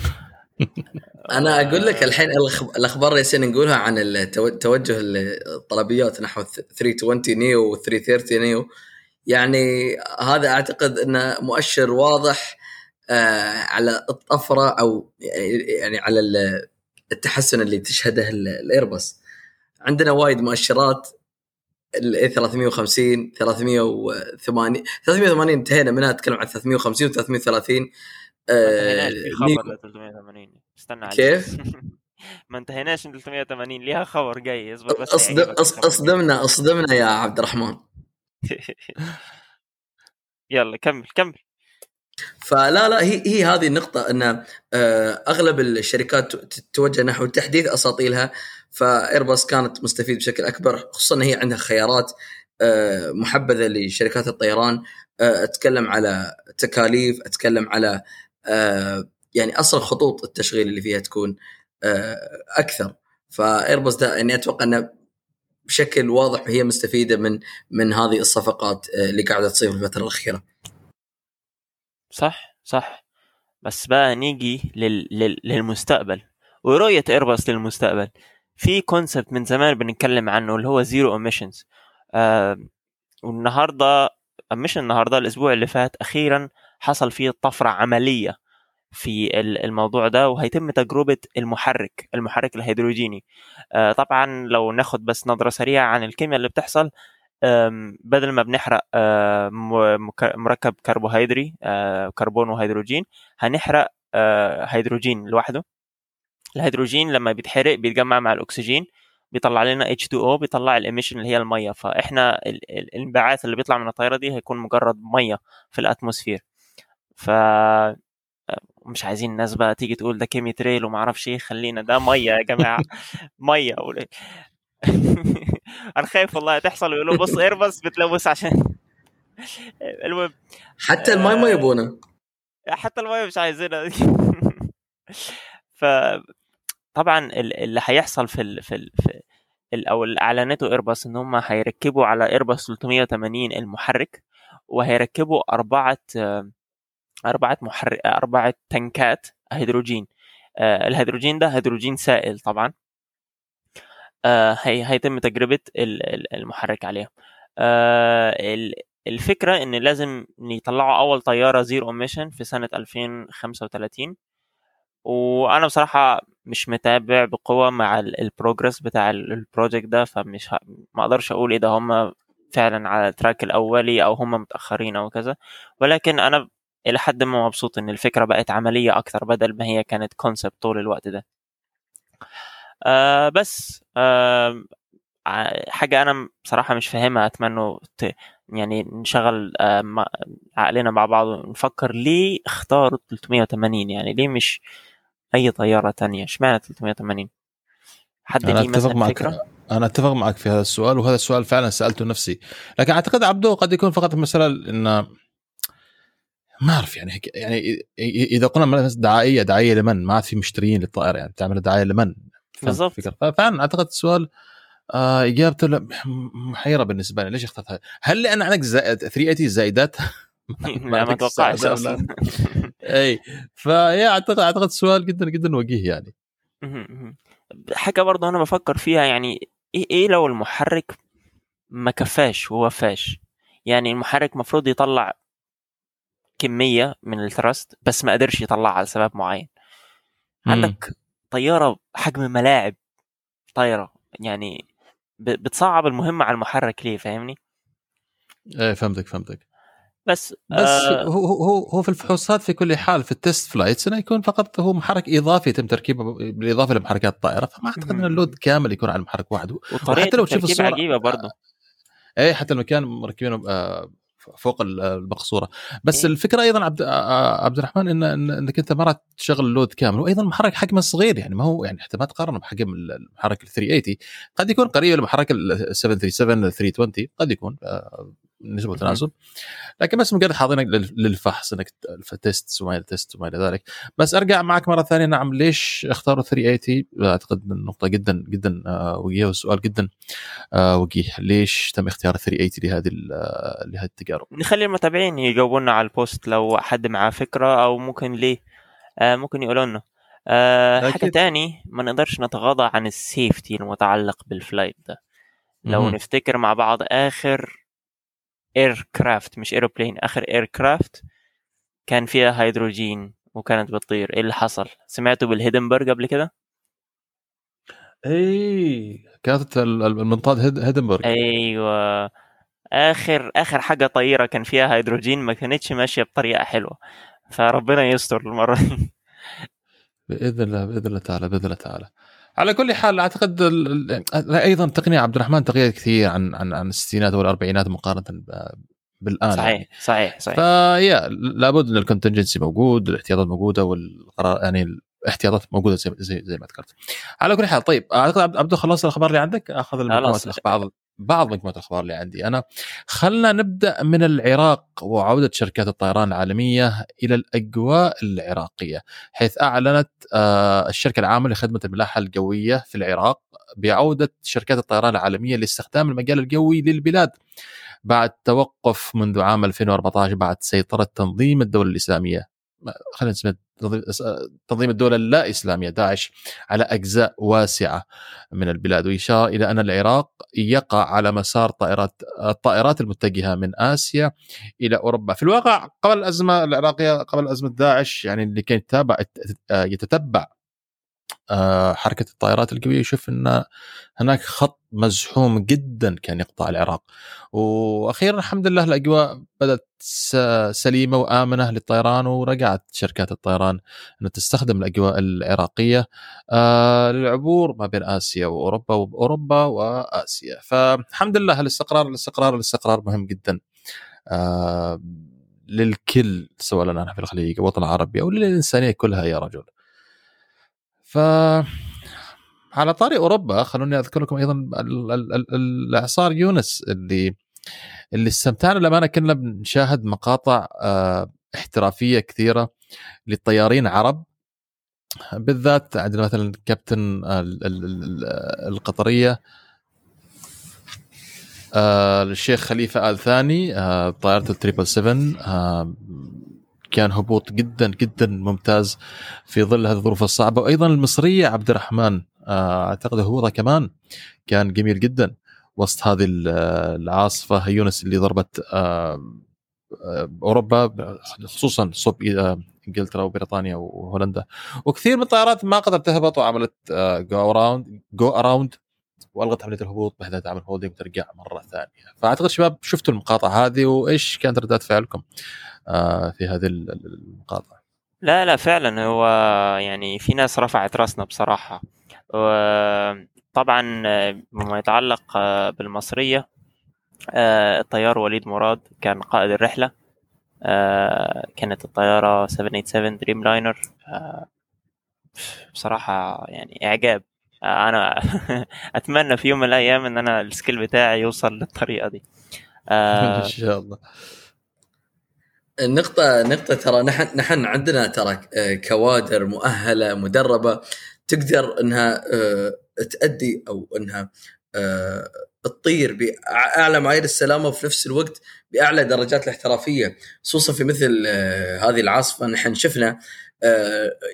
أنا أقول لك الحين الأخبار اللي نقولها عن توجه الطلبيات نحو 320 نيو و 330 نيو. يعني هذا أعتقد إنه مؤشر واضح آه على الطفرة أو يعني على التحسن اللي تشهده الإيرباص. عندنا وايد مؤشرات ال 350 380 380 انتهينا منها نتكلم عن 350 و 330 آه خبر 380 استنى كيف؟ [LAUGHS] ما انتهيناش من 380 ليها خبر جاي اصبر بس أصدم اصدمنا أصدمنا يا عبد الرحمن. [LAUGHS] يلا كمل كمل. فلا لا هي هي هذه النقطة إن آه، أغلب الشركات تتوجه نحو تحديث أساطيلها فايرباص كانت مستفيد بشكل أكبر خصوصا ان هي عندها خيارات آه، محبذة لشركات الطيران. آه، أتكلم على تكاليف أتكلم على يعني أصلا خطوط التشغيل اللي فيها تكون أكثر. فايرباص ده يعني أتوقع إنه بشكل واضح هي مستفيدة من من هذه الصفقات اللي قاعدة تصير في الفترة الأخيرة. صح صح. بس بقى نيجي لل... لل... للمستقبل. ورؤية ايرباص للمستقبل. في concept من زمان بنتكلم عنه اللي هو zero emissions آه والنهاردة مش النهارده الأسبوع اللي فات أخيرا حصل فيه طفرة عملية في الموضوع ده وهيتم تجربة المحرك المحرك الهيدروجيني. آه طبعا لو ناخد بس نظرة سريعة عن الكيمياء اللي بتحصل بدل ما بنحرق مركب كربوهيدري كربون وهيدروجين هنحرق هيدروجين لوحده. الهيدروجين لما بيتحرق بيتجمع مع الأكسجين بيطلع لنا H2O بيطلع ال emission اللي هي المية. فإحنا الانبعاث اللي بيطلع من الطياره دي هيكون مجرد مية في ال atmosphere. ف مش عايزين الناس بقى تيجي تقول ده chemtrail وما أعرفش إيه خلينا ده مية يا جماعة. [LAUGHS] مية [LAUGHS] أنا خايف والله تحصل ويقولوا بص إيرباص بتلوث عشان [LAUGHS] المهم حتى الماي ما يبونه حتى الماي مش عايزينها. ف طبعا اللي هيحصل في ال في, ال في ال أو اللي أعلنته إيرباص إن هم هيركبوا على إيرباص 380 المحرك وهيركبوا أربعة أربعة محرك أربعة تنكات هيدروجين. آه، الهيدروجين ده هيدروجين سائل طبعا. آه، هي هيتم تجربة المحرك عليها. آه، الفكرة إن لازم يطلعوا أول طيارة zero emission في سنة 2035 وأنا بصراحة مش متابع بقوة مع ال progress بتاع ال project ده فمش ما أقدرش أقول إذا هم فعلا على ال track الأولي أو هم متأخرين أو كذا. ولكن أنا إلى حد ما مبسوط إن الفكرة بقت عملية أكثر بدل ما هي كانت concept طول الوقت ده. آه بس آه حاجة أنا بصراحة مش فاهمها أتمنى يعني نشغل آه عقلنا مع بعض ونفكر ليه اختاروا 380 يعني ليه مش أي طيارة تانية؟ إشمعنى 380 حد أنا أتفق معك فكرة؟ أنا أتفق معك في هذا السؤال وهذا السؤال فعلا سألته نفسي لكن أعتقد عبدو قد يكون فقط مسألة إن ما أعرف يعني يعني إذا قلنا دعائية دعائية لمن؟ ما عاد في مشتريين للطائرة يعني تعمل دعايه لمن؟ بالضبط. ففعلا أعتقد السؤال آه إجابته محيرة بالنسبة لي. ليش اخترت هل لأن عندك 380 زايدات؟ [LAUGHS] ما ما اتوقعش أصلا. إي فيا أعتقد أعتقد سؤال جدا جدا وجيه يعني. حاجة برضه أنا بفكر فيها يعني إيه إيه لو المحرك ما كفاش ووفاش يعني المحرك المفروض يطلع كمية من الثرست بس ما قدرش يطلعها لسبب معين. عندك طيارة حجم ملاعب طايرة يعني بتصعب المهمه على المحرك ليه فاهمني؟ إيه فهمتك فهمتك. بس بس آه هو هو هو في الفحوصات في كل حال في ال test flights إنه يكون فقط هو محرك إضافي يتم تركيبه بالإضافة لمحركات الطائرة. فما أعتقد ان ال load كامل يكون على المحرك وحده وحتى لو تشوف الصورة عجيبة برضه إيه حتى المكان مركبينه آه فوق المقصورة بس إيه؟ الفكرة أيضا عبد عبد الرحمن ان إنك أنت ما راح تشغل ال load كامل وأيضا المحرك حجمه صغير يعني ما هو يعني حتى ما تقارنه بحجم المحرك ال 380 قد يكون قريب لمحرك ال 737 ال 320 قد يكون نسبة وتناسب. لكن بس مجرد حاضرينك للفحص إنك في test وما إلى test وما إلى ذلك. بس أرجع معك مرة ثانية. نعم ليش اختاروا 380 أعتقد النقطه جدا جدا آه، وجيه والسؤال جدا آه، وجيه. ليش تم اختيار 380 لهذه لهذه التجارب؟ نخلي المتابعين يجاوبونا على ال post لو حد معاه فكرة أو ممكن ليه آه ممكن يقولوا لنا. آه حاجة تاني ما نقدرش نتغاضى عن ال safety المتعلق بال flight ده. لو مم. نفتكر مع بعض آخر aircraft مش aeroplane آخر aircraft كان فيها هيدروجين وكانت بتطير. إيه اللي حصل؟ سمعتوا بالهيدنبرغ قبل كده؟ اي كانت ال- ال- المنطاد هيد- هيدنبرغ أيوه. اخر آخر حاجة طياره كان فيها هيدروجين ما كانتش ماشية بطريقة حلوة. فربنا يستر المرة دي. بإذن الله بإذن الله تعالى بإذن الله تعالى. على كل حال أعتقد أيضا تقنية عبد الرحمن تغير كثير عن عن عن الستينات والأربعينات مقارنة بالآن يعني. صحيح صحيح صحيح فيا لابد إن الكونتنجنسي موجود الاحتياطات موجودة والقرار يعني الاحتياطات موجودة زي زي, زي ما ذكرت. على كل حال طيب أعتقد عبد- خلصت الأخبار اللي عندك أخذ خلاص. بعض بعض مجموعة الأخبار اللي عندي. أنا خلنا نبدأ من العراق وعودة شركات الطيران العالمية إلى الأجواء العراقية حيث أعلنت آه، الشركة العامة لخدمة الملاحة الجوية في العراق بعودة شركات الطيران العالمية لاستخدام المجال الجوي للبلاد بعد توقف منذ عام 2014 بعد سيطرة تنظيم الدولة الإسلامية. خلينا نسميه تنظيم- الدولة اللا إسلامية داعش على أجزاء واسعة من البلاد. ويشار إلى أن العراق يقع على مسار طائرات الطائرات المتجهة من آسيا إلى أوروبا، في الواقع قبل الأزمة العراقية قبل أزمة داعش يعني اللي كان يتابع يتتبع حركة الطائرات القوية يشوف إن هناك خط مزحوم جدا كان يقطع العراق. وأخيرا الحمد لله الأجواء بدأت سليمة وآمنة للطيران ورجعت شركات الطيران انها تستخدم الأجواء العراقية. آه، للعبور ما بين آسيا وأوروبا وأوروبا وآسيا. فالحمد لله الاستقرار الاستقرار الاستقرار مهم جدا. آه، للكل سواء نحن في الخليج أو الوطن العربي أو للإنسانية كلها يا رجل. ف على طاري أوروبا خلوني أذكر لكم أيضا ال- ال- ال- الإعصار يونس اللي اللي استمتعنا للأمانة كنا بنشاهد مقاطع آه، احترافية كثيرة للطيارين عرب. بالذات عندنا مثلا كابتن ال- ال- ال- القطرية آه، الشيخ خليفة آل ثاني آه، طائره التريبل 7 آه، كان هبوط جدا جدا ممتاز في ظل هذه الظروف الصعبة. وأيضا المصرية عبد الرحمن آه، أعتقد هبوطها كمان كان جميل جدا وسط هذه ال- العاصفة يونس اللي ضربت آه، آه، أوروبا خصوصا صوب آه، إنجلترا وبريطانيا وهولندا. وكثير من الطائرات ما قدرت تهبط وعملت go around go around والغت عمليه الهبوط بعدها تعمل holding وترجع مرة ثانية. فأعتقد شباب شفتوا المقاطعه هذه وإيش كانت ردات فعلكم آه، في هذه ال- ال- المقاطعه لا لا فعلا هو يعني في ناس رفعت رأسنا بصراحة. وطبعا بما يتعلق بالمصرية آه، الطيار وليد مراد كان قائد الرحلة. آه، كانت الطيارة 787 Dreamliner بصراحة يعني إعجاب. آه، أنا [LAUGHS] أتمنى في يوم من الأيام إن أنا ال skill بتاعي يوصل للطريقة دي. آه، [LAUGHS] إن شاء الله. النقطة نقطة ترى نحن نحن عندنا ترى آه، كوادر مؤهلة مدربة تقدر إنها تأدي أو إنها تطير بأعلى معايير السلامة وفي نفس الوقت بأعلى درجات الاحترافية خصوصا في مثل هذه العاصفة نحن شفنا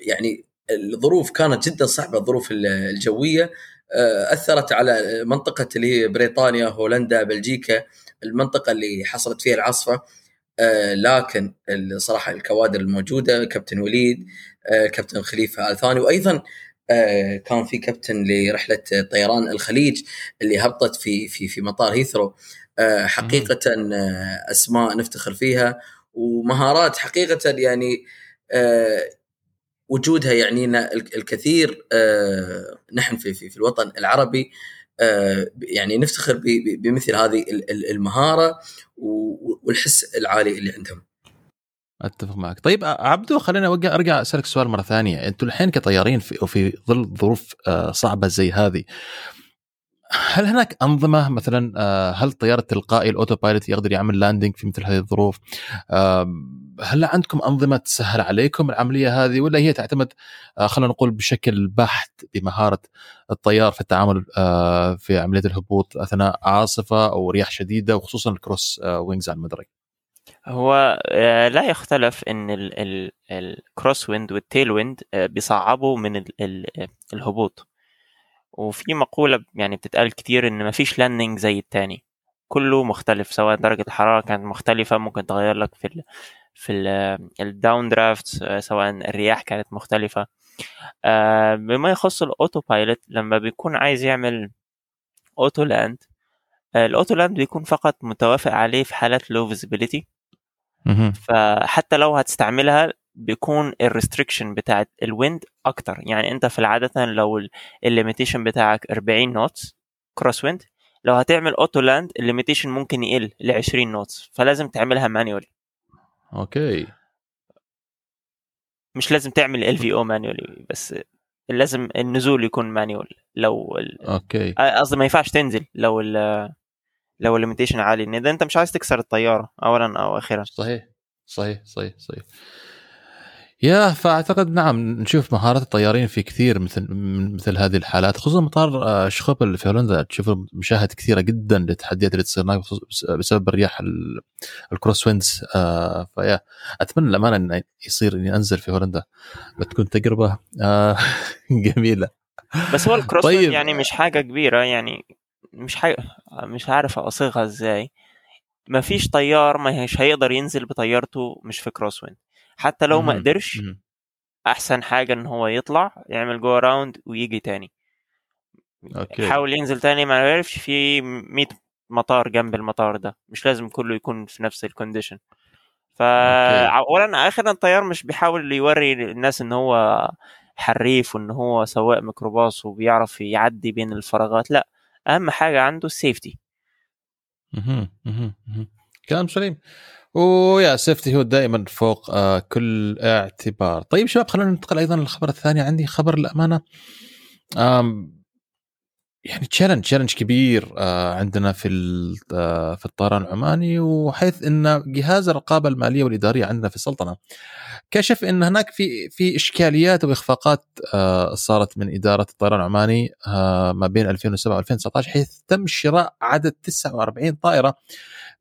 يعني الظروف كانت جدا صعبة الظروف الجوية آه، أثرت على منطقة اللي هي بريطانيا هولندا بلجيكا المنطقة اللي حصلت فيها العاصفة آه، لكن الصراحه الكوادر الموجودة كابتن وليد آه، كابتن خليفة ال ثاني وأيضا كان في كابتن لرحلة طيران الخليج اللي هبطت في في في مطار هيثرو. حقيقة أسماء نفتخر فيها ومهارات حقيقة يعني وجودها يعني الكثير آه، نحن في في في الوطن العربي آه، يعني نفتخر بمثل هذه ال- ال- المهارة والحس العالي اللي عندهم. أتفق معك طيب عبدو خلينا أرجع أسألك سؤال مرة ثانية أنتم الحين كطيارين في وفي ظل ظروف آه، صعبة زي هذه هل هناك أنظمة مثلا آه، هل الطيار التلقائي ال autopilot يقدر يعمل landing في مثل هذه الظروف؟ هل عندكم أنظمة تسهل عليكم العملية هذه ولا هي تعتمد آه، خلينا نقول بشكل بحت بمهارة الطيار في التعامل آه، في عملية الهبوط أثناء عاصفة أو رياح شديدة وخصوصا ال cross winds على المدرج؟ هو لا يختلف إن ال cross wind وال tail wind بيصعبوا من ال- ال- الهبوط وفي مقولة يعني بتتقال كتير إن مفيش landing زي التاني. كله مختلف سواء درجة الحرارة كانت مختلفة ممكن تغير لك في ال في ال downdraft سواء الرياح كانت مختلفة. آه، بما يخص ال autopilot لما بيكون عايز يعمل auto land ال auto land بيكون فقط متوافق عليه في حالات low visibility فحتى لو هتستعملها بيكون ال restriction بتاعت ال wind أكتر. يعني أنت في العادة لو ال limitation بتاعك 40 knots cross wind لو هتعمل auto land ال limitation ممكن يقل ل 20 knots فلازم تعملها manually okay. مش لازم تعمل ال في أو manually بس لازم النزول يكون manual لو ال... okay. قصدي ما ينفعش تنزل لو ال... لو ال limitation عالي. إن اذا أنت مش عايز تكسر الطيارة اولا أو أخيرا. صحيح صحيح صحيح صحيح. يا فأعتقد نعم نشوف مهارات الطيارين في كثير مثل مثل هذه الحالات خصوصا مطار آه، سخيبول في هولندا. تشوف مشاهد كثيرة جدا للتحديات اللي تصير هناك بسبب الرياح ال cross winds. آه، فيا أتمنى الأمانة إنه يصير إني أنزل في هولندا. بتكون تجربة آه، [LAUGHS] جميلة. بس هو ال cross طيب. يعني مش حاجة كبيرة يعني مش حاجة مش عارف أصيغها إزاي. ما فيش طيار ما مش هيقدر ينزل بطيارته مش في cross wind. حتى لو ما قدرش أحسن حاجة إن هو يطلع يعمل go around ويجي تاني. okay. يحاول ينزل تاني ما عرفش في 100 مطار جنب المطار ده. مش لازم كله يكون في نفس ال condition فاولا أخيرا الطيار مش بيحاول يوري الناس إن هو حريف وإن هو سواق ميكروباص وبيعرف يعدي بين الفراغات. لأ أهم حاجة عنده ال safety كلام سليم. ويا safety هو دائما فوق آه كل اعتبار. طيب شباب خلينا ننتقل أيضا للخبر الثاني. عندي خبر الامانه يعني challenge challenge كبير آه عندنا في آه في الطيران العماني وحيث إن جهاز الرقابة المالية والإدارية عندنا في السلطنة كشف إن هناك في في إشكاليات واخفاقات صارت من إدارة الطيران العماني ما بين 2007 و 2019 حيث تم شراء عدد 49 طائرة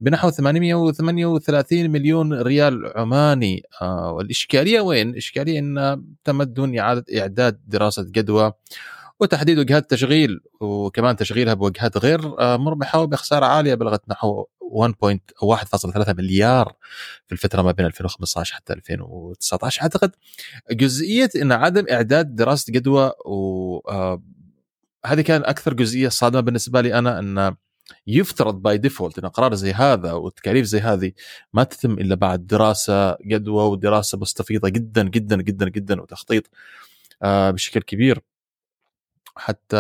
بنحو 838 مليون ريال عماني آه والإشكالية وين؟ الاشكاليه إن تم دون إعادة إعداد دراسة جدوى وتحديد وجهات تشغيل وكمان تشغيلها بوجهات غير آه، مربحة وبخسارة عالية بلغت نحو 1.1.3 مليار في الفترة ما بين 2015 حتى 2019 أعتقد جزئية إن عدم إعداد دراسة جدوى و آه، هذه كان أكثر جزئية صادمة بالنسبة لي أنا إن يفترض by default إن قرار زي هذا وتكاليف زي هذه ما تتم إلا بعد دراسة جدوى ودراسة مستفيضه جدا جدا جدا جدا وتخطيط آه، بشكل كبير. حتى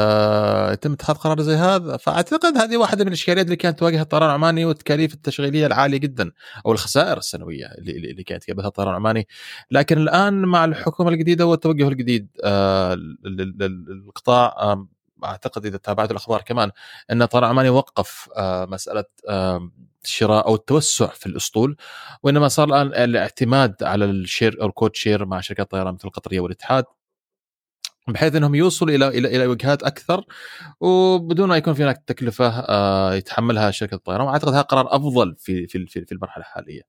يتم اتخاذ قرار زي هذا فأعتقد هذه واحدة من الاشكاليات اللي كانت تواجه الطيران العماني والتكاليف التشغيلية العالية جدا أو الخسائر السنوية اللي, اللي كانت يقابلها الطيران العماني. لكن الآن مع الحكومة الجديدة والتوجه الجديد آه للقطاع أعتقد إذا تابعت الأخبار كمان إن الطيران العماني وقف آه مسألة آه الشراء أو التوسع في الأسطول وإنما صار الآن الاعتماد على ال share أو ال code share مع شركات الطيران مثل القطريه والاتحاد بحيث إنهم يوصلوا إلى إلى إلى وجهات أكثر وبدون ما يكون في هناك تكلفة آه، يتحملها شركة الطيران وأعتقد هذا قرار أفضل في في في المرحلة الحالية.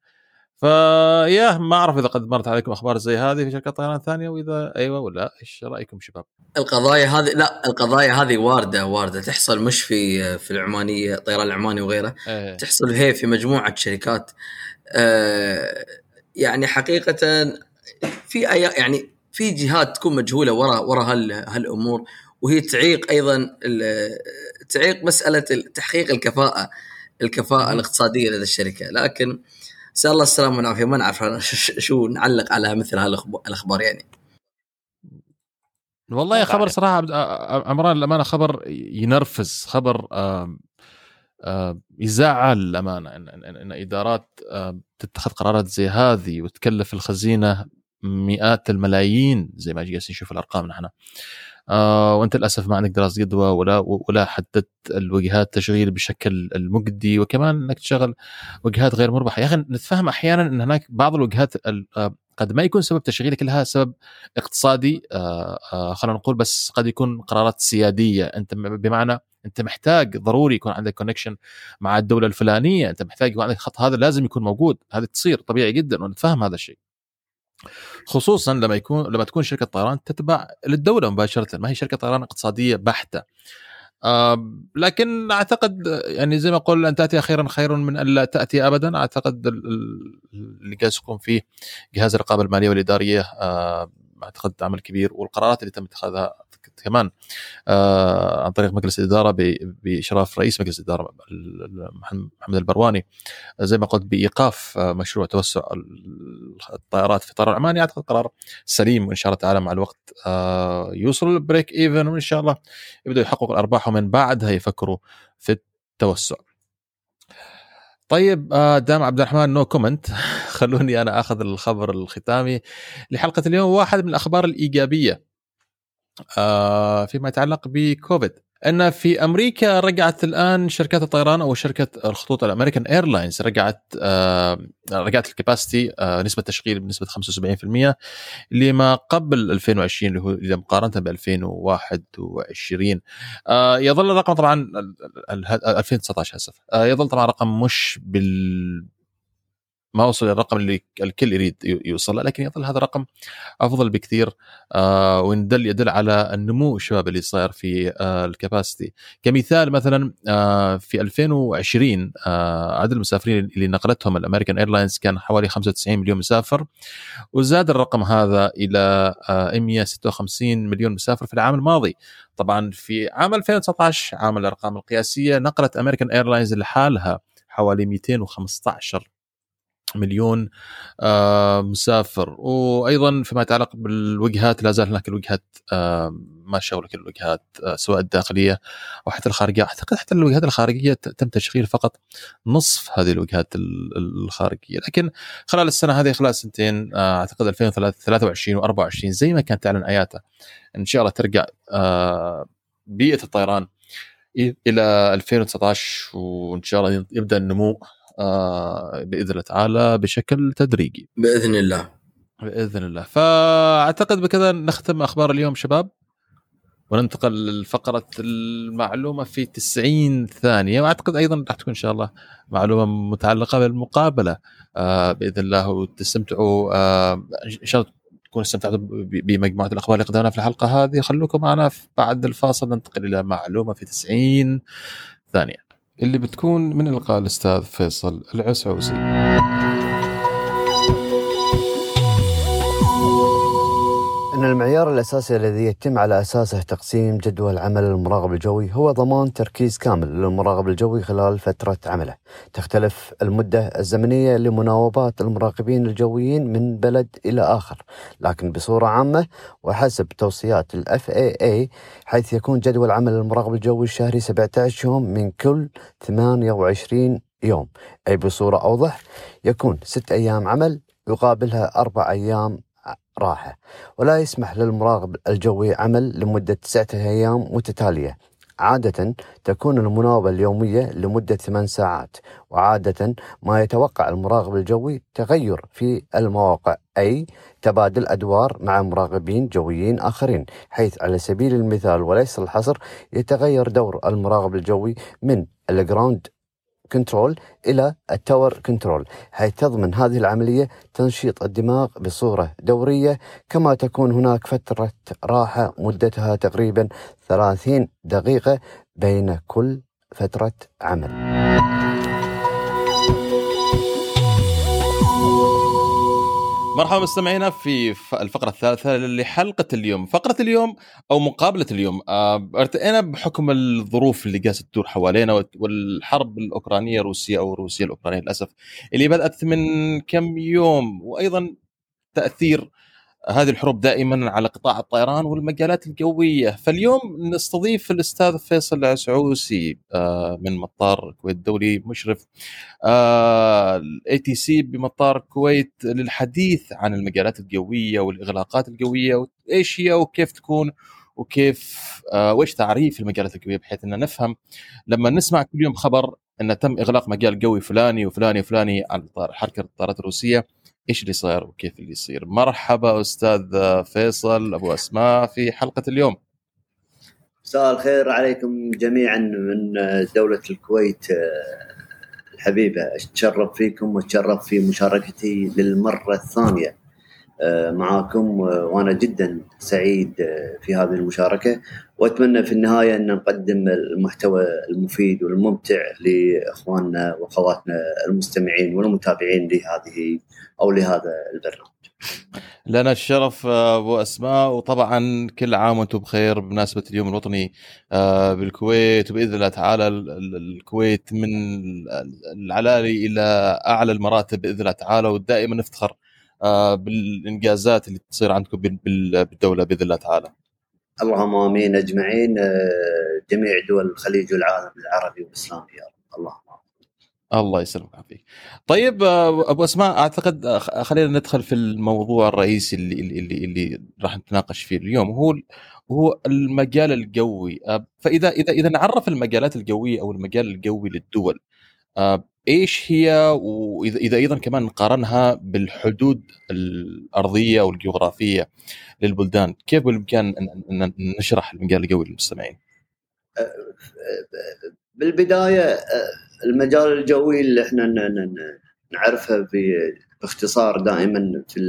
فيا ما أعرف إذا قد مرت عليكم أخبار زي هذه في شركات طيران ثانية وإذا أيوه ولا إيش رأيكم شباب؟ القضايا هذه لا القضايا هذه واردة واردة. تحصل مش في في العمانية الطيران العماني وغيره. إيه. تحصل هي في مجموعة شركات. آه يعني حقيقة في يعني في جهات تكون مجهولة ورا ورا هالأمور. وهي تعيق أيضا تعيق مسألة تحقيق الكفاءة الكفاءة الاقتصادية لدى الشركة. لكن نسال الله السلامة والعافية. ما نعرف [LAUGHS] شو نعلق على مثل هالأخبار يعني. والله خبر صراحة عمران الامانه خبر ينرفز خبر يزعل الامانه ان, إن, إن إدارات تتخذ قرارات زي هذه وتكلف الخزينة مئات الملايين زي ما جالسين نشوف الأرقام نحن. وأنت للأسف ما عندك دراسة جدوى ولا ولا حددت الوجهات تشغيل بشكل المجدي وكمان إنك تشغل وجهات غير مربحة. يا أخي نتفهم أحيانا إن هناك بعض الوجهات آه، قد ما يكون سبب تشغيلك لها سبب اقتصادي آه آه خلينا نقول بس قد يكون قرارات سيادية. أنت بمعنى أنت محتاج ضروري يكون عندك كونكشن مع الدولة الفلانية أنت محتاج يكون عندك خط هذا لازم يكون موجود هذه تصير طبيعي جدا ونتفهم هذا الشيء. خصوصا لما يكون لما تكون شركة طيران تتبع للدولة مباشرة ما هي شركة طيران اقتصادية بحتة. آه لكن أعتقد يعني زي ما أقول أن تأتي أخيرا خير من أن لا تأتي ابدا. أعتقد اللي جالس يقوم فيه جهاز الرقابة المالية والإدارية آه أعتقد عمل كبير والقرارات اللي تم اتخاذها كمان آه عن طريق مجلس الإدارة بإشراف رئيس مجلس الإدارة محمد البرواني. زي ما قلت بإيقاف آه، مشروع توسع الطائرات في طيران عماني اعتقد قرار سليم وإن شاء الله تعالى مع الوقت آه يوصل ال break even وإن شاء الله يبدأوا يحققوا الأرباح ومن بعدها يفكروا في التوسع. طيب آه، دام عبد الرحمن no comment [LAUGHS] خلوني أنا آخذ الخبر الختامي لحلقة اليوم. واحد من الأخبار الإيجابية آه، فيما يتعلق بكوفيد. إن في أمريكا رجعت الآن شركات الطيران أو شركة الخطوط الأمريكان ايرلاينز رجعت آه رجعت الكباستي آه نسبة تشغيل بنسبة 75% لما قبل 2020 اللي هو إذا مقارنة ب 2021 آه يظل الرقم طبعا 2019 آسف. يظل طبعا رقم مش بال ما وصل للرقم اللي الكل يريد يوصل له لكن يظل هذا الرقم أفضل بكثير آه ويدل يدل على النمو الشباب اللي صاير في آه ال capacity كمثال مثلا آه في 2020 آه عدد المسافرين اللي نقلتهم ال American Airlines كان حوالي 95 مليون مسافر وزاد الرقم هذا إلى آه 156 مليون مسافر في العام الماضي. طبعا في عام 2019 عام الأرقام القياسية نقلت American Airlines لحالها حوالي 215 مليون آه مسافر. وأيضا فيما يتعلق بالوجهات لا زال هناك الوجهات آه ما شغل كل الوجهات آه سواء الداخلية أو حتى الخارجية. أعتقد حتى الوجهات الخارجية تم تشغيل فقط نصف هذه الوجهات الخارجية. لكن خلال السنة هذه خلال سنتين أعتقد 2023 و24 زي ما كانت تعلن آياته إن شاء الله ترجع بيئة الطيران إلى 2019 وإن شاء الله يبدأ النمو بإذن الله تعالى بشكل تدريجي. بإذن الله. بإذن الله. فأعتقد بكذا نختم أخبار اليوم شباب. وننتقل لفقرة المعلومة في 90 ثانية. وأعتقد أيضا راح تكون إن شاء الله معلومة متعلقة بالمقابلة. آه بإذن الله وتستمتعوا آه إن شاء الله تكونوا استمتعتوا بمجموعة الأخبار اللي قدمناها في الحلقة هذه. خلوكم معنا. بعد الفاصل ننتقل إلى معلومة في 90 ثانية. اللي بتكون من إلقاء الأستاذ فيصل العسعوسي. المعيار الأساسي الذي يتم على أساسه تقسيم جدول عمل المراقب الجوي هو ضمان تركيز كامل للمراقب الجوي خلال فترة عمله. تختلف المدة الزمنية لمناوبات المراقبين الجويين من بلد إلى آخر، لكن بصورة عامة وحسب توصيات ال FAA حيث يكون جدول عمل المراقب الجوي الشهري 17 يوم من كل 28 يوم، أي بصورة أوضح يكون 6 أيام عمل يقابلها أربع أيام راحة ولا يسمح للمراقب الجوي عمل لمدة تسعة أيام متتالية. عادة تكون المناوبة اليومية لمدة ثمان ساعات وعادة ما يتوقع المراقب الجوي تغير في المواقع أي تبادل أدوار مع مراقبين جويين آخرين حيث على سبيل المثال وليس الحصر يتغير دور المراقب الجوي من ال ground control إلى ال tower control حيث تضمن هذه العملية تنشيط الدماغ بصورة دورية كما تكون هناك فترة راحة مدتها تقريبا 30 دقيقة بين كل فترة عمل. مرحبا مستمعينا في الفقرة الثالثة لحلقة اليوم. فقرة اليوم أو مقابلة اليوم. آه، ارتئينا بحكم الظروف اللي جالسة تدور حوالينا والحرب الأوكرانية الروسية أو الروسية الأوكرانية للأسف اللي بدأت من كم يوم وأيضا تأثير هذه الحروب دائما على قطاع الطيران والمجالات الجوية. فاليوم نستضيف الأستاذ فيصل العسعوسي آه، من مطار الكويت الدولي مشرف ال ATC بمطار الكويت للحديث عن المجالات الجوية والإغلاقات الجوية وإيش هي وكيف تكون وكيف آه وإيش تعريف المجالات الجوية بحيث ان نفهم. لما نسمع كل يوم خبر أن تم إغلاق مجال جوي فلاني وفلاني وفلاني على حركة الطائرات الروسية إيش اللي صاير وكيف اللي يصير. مرحبا أستاذ فيصل أبو أسماء في حلقة اليوم. مساء الخير عليكم جميعا من دولة الكويت. الحبيبة اتشرف فيكم واتشرف في مشاركتي للمرة الثانية. معاكم وأنا جدا سعيد في هذه المشاركة وأتمنى في النهاية أن نقدم المحتوى المفيد والممتع لإخواننا وأخواتنا المستمعين والمتابعين لهذه أو لهذا البرنامج. لنا الشرف أبو أسماء وطبعا كل عام وأنتم بخير بمناسبة اليوم الوطني آه، بالكويت وباذن الله تعالى الكويت من العلالي إلى أعلى المراتب بإذن الله تعالى ودائما نفتخر آه، بالإنجازات اللي تصير عندكم بالدولة بإذن الله تعالى. اللهم آمين. أجمعين آه، جميع دول الخليج والعالم العربي والإسلامي يا رب. اللهم الله يسلمك ويعافيك. طيب آه، أبو أسماء أعتقد خلينا ندخل في الموضوع الرئيسي اللي اللي اللي راح نتناقش فيه اليوم. هو هو المجال الجوي. فاذا اذا إذا نعرف المجالات الجوية أو المجال الجوي للدول إيش هي واذا إذا أيضا كمان نقارنها بالحدود الأرضية أو الجغرافية للبلدان كيف بالإمكان أن نشرح المجال الجوي للمستمعين؟ بالبداية المجال الجوي اللي إحنا نعرفه باختصار دائما في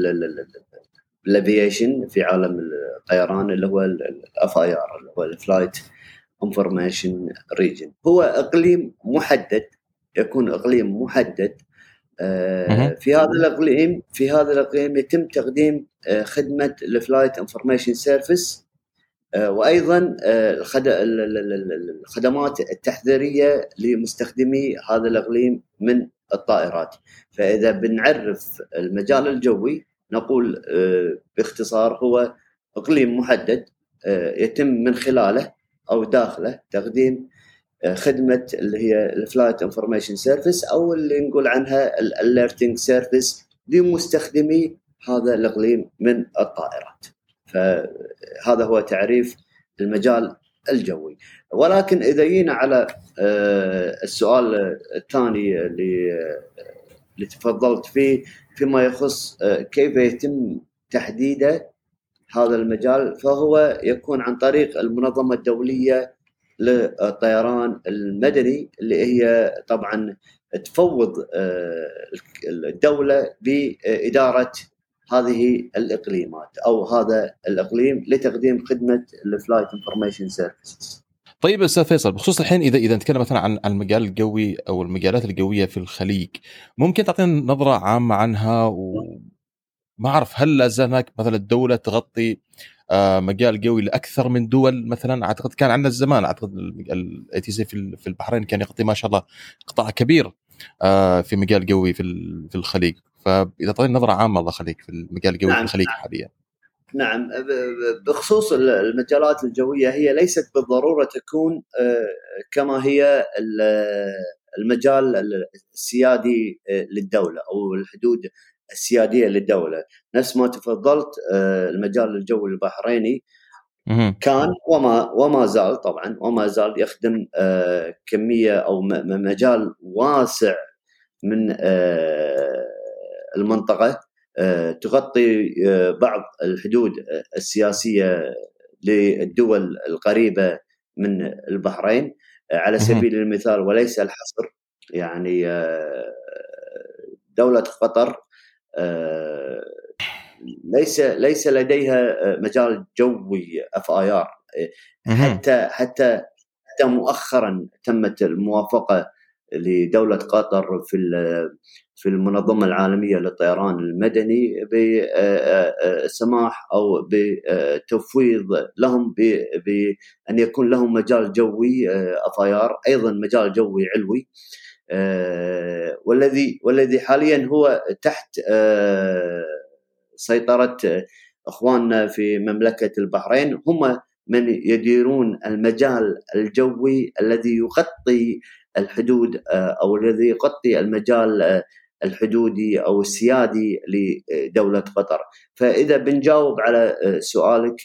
ال aviation في عالم الطيران اللي هو ال FIR اللي هو ال flight information region هو إقليم محدد يكون إقليم محدد آه، في هذا الإقليم في هذا الإقليم يتم تقديم آه، خدمة ال flight information service وأيضا آه، الخدمات التحذيرية لمستخدمي هذا الإقليم من الطائرات. فإذا بنعرف المجال الجوي نقول باختصار هو إقليم محدد يتم من خلاله أو داخله تقديم خدمة اللي هي ال flight information service أو اللي نقول عنها ال alerting service لمستخدمي هذا الإقليم من الطائرات. فهذا هو تعريف المجال الجوي ولكن إذا جينا على آه، السؤال الثاني اللي اللي تفضلت فيه فيما يخص آه، كيف يتم تحديده هذا المجال فهو يكون عن طريق المنظمة الدولية للطيران المدني اللي هي طبعا تفوض آه، الدولة بإدارة هذه الإقليمات أو هذا الإقليم لتقديم خدمة ال flight information services. طيب أستاذ فيصل بخصوص الحين اذا إذا نتكلم مثلا عن المجال الجوي أو المجالات الجويه في الخليج ممكن تعطينا نظرة عامة عنها وما أعرف هل لا زال هناك مثلا الدولة تغطي مجال جوي لأكثر من دول مثلا. أعتقد كان عندنا الزمان أعتقد ال ATC في البحرين كان يغطي ما شاء الله قطاع كبير آه، في مجال جوي في في الخليج. فإذا طيب نظرة عامة الله يخليك في المجال الجوي نعم. في الخليج حاليا. نعم. بخصوص المجالات الجوية هي ليست بالضرورة تكون آه، كما هي المجال السيادي للدولة أو الحدود السيادية للدولة. نفس ما تفضلت آه، المجال الجوي البحريني كان وما وما زال طبعا وما زال يخدم آه، كمية أو مجال واسع من آه، المنطقة تغطي بعض الحدود السياسية للدول القريبة من البحرين. على سبيل المثال وليس الحصر يعني دولة قطر ليس ليس لديها آه، مجال جوي FIR حتى حتى حتى مؤخرا تمت الموافقة لدولة قطر في في المنظمة العالمية للطيران المدني بسماح أو بتفويض لهم بان يكون لهم مجال جوي FIR أيضا مجال جوي علوي. آه، والذي والذي حاليا هو تحت آه، سيطرة إخواننا في مملكة البحرين. هم من يديرون المجال الجوي الذي يغطي الحدود آه، أو الذي يغطي المجال الحدودي أو السيادي لدولة قطر. فإذا بنجاوب على سؤالك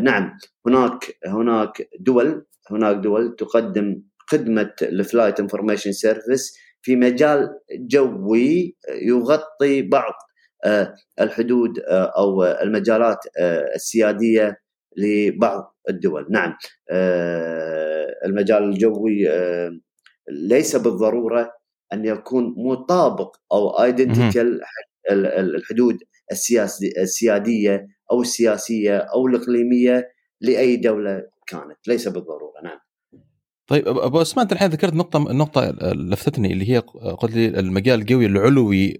نعم هناك هناك دول هناك دول تقدم خدمة ال flight information service في مجال جوي يغطي بعض آه، الحدود آه، أو المجالات آه، السيادية لبعض الدول. نعم المجال الجوي ليس بالضرورة أن يكون مطابق أو ايدنتيكال الحدود السيادية أو السياسية أو الإقليمية لأي دولة كانت. ليس بالضرورة. نعم. طيب أبو اسماء أنت الحين ذكرت نقطة النقطه لفتتني اللي هي قلت لي المجال القوي العلوي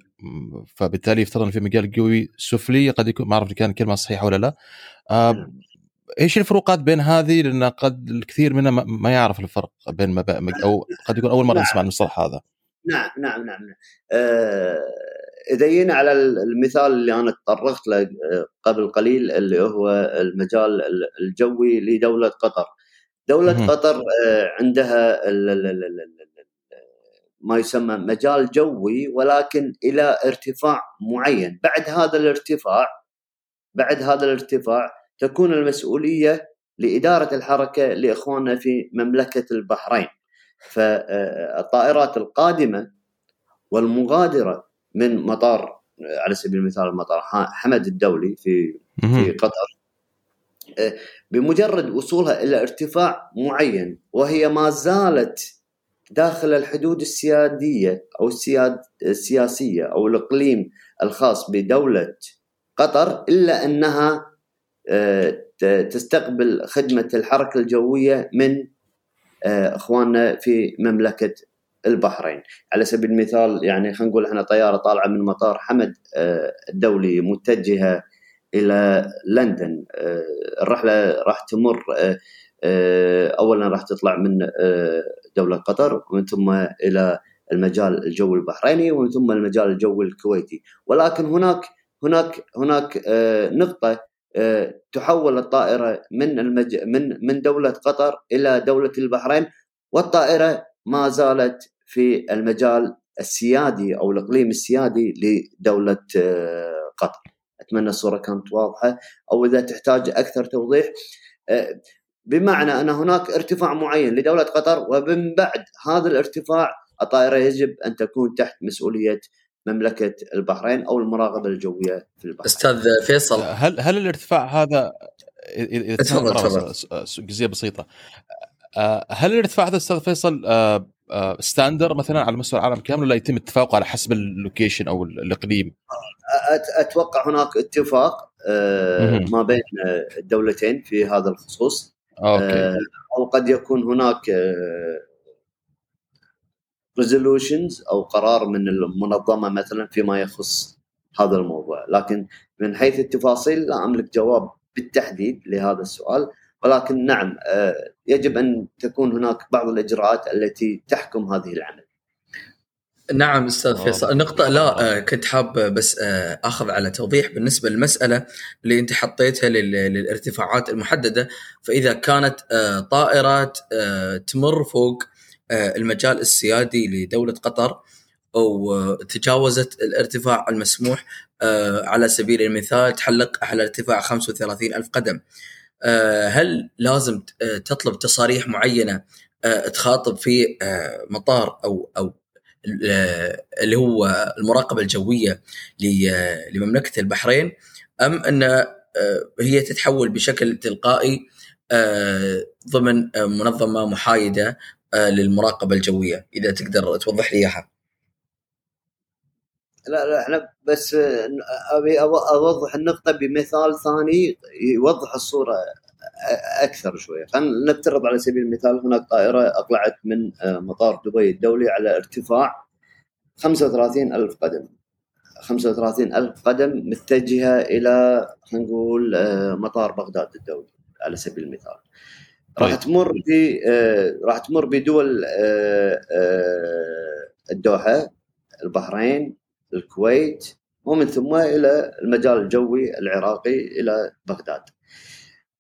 فبالتالي يفترض ان في مجال قوي سفلي قد يكون ما أعرف إذا كان الكلمة صحيحة ولا لا آه نعم. إيش الفروقات بين هذه لأن قد الكثير منا ما يعرف الفرق بين مبا... أو قد يكون أول مرة نعم. نسمع المصطلح هذا نعم نعم نعم, نعم. آه إذا جينا على المثال اللي أنا تطرقت له آه، قبل قليل اللي هو المجال الجوي لدولة قطر دولة قطر آه، عندها ما يسمى مجال جوي ولكن إلى ارتفاع معين. بعد هذا الارتفاع بعد هذا الارتفاع تكون المسؤولية لإدارة الحركة لإخواننا في مملكة البحرين. فالطائرات القادمة والمغادرة من مطار على سبيل المثال مطار حمد الدولي في في قطر بمجرد وصولها إلى ارتفاع معين وهي ما زالت داخل الحدود السيادية أو السياد السياسية أو الإقليم الخاص بدولة قطر إلا أنها آه، تستقبل خدمة الحركة الجوية من آه، إخواننا في مملكة البحرين. على سبيل المثال يعني خلينا نقول إحنا طيارة طالعة من مطار حمد آه، الدولي متجهة إلى لندن الرحلة راح تمر اولا راح تطلع من دولة قطر ومن ثم إلى المجال الجوي البحريني ومن ثم المجال الجوي الكويتي ولكن هناك هناك هناك نقطة تحول الطائرة من المج... من من دولة قطر إلى دولة البحرين والطائرة ما زالت في المجال السيادي أو الإقليم السيادي لدولة قطر. أتمنى الصورة كانت واضحة أو إذا تحتاج أكثر توضيح. بمعنى أن هناك ارتفاع معين لدولة قطر ومن بعد هذا الارتفاع الطائرة يجب أن تكون تحت مسؤولية مملكة البحرين أو المراقبه الجوية في البحرين. أستاذ فيصل. هل هل الارتفاع هذا تفضل تفضل. جزئيه بسيطة. آه، هل الارتفاع هذا أستاذ فيصل standard آه، مثلا على مستوى العالم كامل ولا يتم اتفاقه على حسب ال location أو الإقليم؟ أتوقع هناك اتفاق آه، ما بين الدولتين في هذا الخصوص okay. أو قد يكون هناك resolutions أو قرار من المنظمة مثلا فيما يخص هذا الموضوع لكن من حيث التفاصيل لا أملك جواب بالتحديد لهذا السؤال ولكن نعم آه، يجب أن تكون هناك بعض الإجراءات التي تحكم هذه العمل. نعم أستاذ فيصل. النقطة لا آه، كنت حاب بس آه، أخذ على توضيح بالنسبة للمسألة اللي أنت حطيتها للارتفاعات المحددة. فإذا كانت طائرات تمر فوق آه، المجال السيادي لدولة قطر أو تجاوزت الارتفاع المسموح آه، على سبيل المثال تحلق على ارتفاع 35 ألف قدم. آه، هل لازم تطلب تصاريح معينة تخاطب في مطار أو أو اللي هو المراقبة الجوية لمملكة البحرين أم أن هي تتحول بشكل تلقائي ضمن منظمة محايدة آه، للمراقبة الجوية؟ إذا تقدر توضح لي إياها. لا لا إحنا بس ابي اوضح النقطة بمثال ثاني يوضح الصورة أكثر شوية. خلينا نفترض على سبيل المثال هناك طائرة اقلعت من آه، مطار دبي الدولي على ارتفاع 35 ألف قدم. 35 ألف قدم متجهة إلى خلينا نقول آه، مطار بغداد الدولي على سبيل المثال. راح طيب. تمر ب آه، راح تمر بدول آه، آه، الدوحة البحرين الكويت ومن ثم إلى المجال الجوي العراقي إلى بغداد.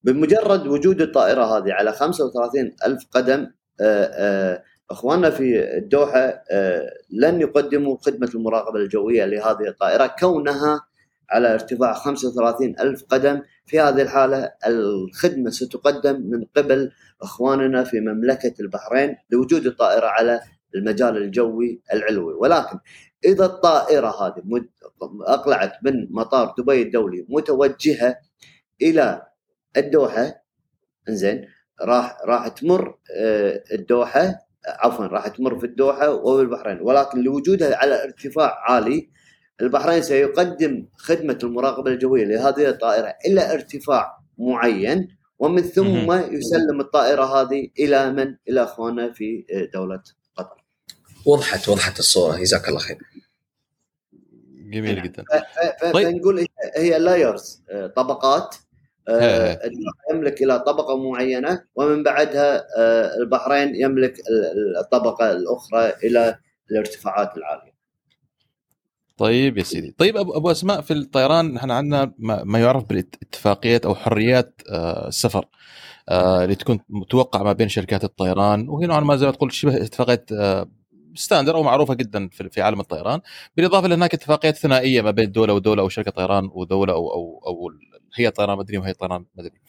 بمجرد وجود الطائرة هذه على 35 ألف قدم إخواننا في الدوحة لن يقدموا خدمة المراقبة الجوية لهذه الطائرة كونها على ارتفاع 35 ألف قدم. في هذه الحالة الخدمة ستقدم من قبل إخواننا في مملكة البحرين لوجود الطائرة على المجال الجوي العلوي. ولكن إذا الطائرة هذه أقلعت من مطار دبي الدولي متوجهة إلى الدوحة إنزين راح راح تمر آه، الدوحة عفوا راح تمر في الدوحة وفي البحرين ولكن لوجودها على ارتفاع عالي البحرين سيقدم خدمة المراقبة الجوية لهذه الطائرة إلى ارتفاع معين ومن ثم. يسلم الطائرة هذه إلى من؟ إلى اخواننا في دولة قطر. وضحت وضحت الصورة جزاك الله خير جميل جدا ف- ف- طيب. فنقول هي- لايرز طبقات آه، إيه. العراق يملك إلى طبقة معينة ومن بعدها آه، البحرين يملك ال- الطبقة الأخرى إلى الارتفاعات العالية. طيب يا سيدي طيب ابو أبو أسماء في الطيران إحنا عندنا ما ما يعرف بالاتفاقيات أو حريات آه، السفر آه، اللي تكون متوقعة ما بين شركات الطيران وهي نوعا ما زي ما تقول شبه اتفاقية آه، ستاندر أو معروفة جدا في عالم الطيران. بالإضافة لهناك اتفاقيات ثنائية ما بين دولة ودولة أو شركة طيران ودولة أو أو أو هي طيران مدني وهي طيران مدني.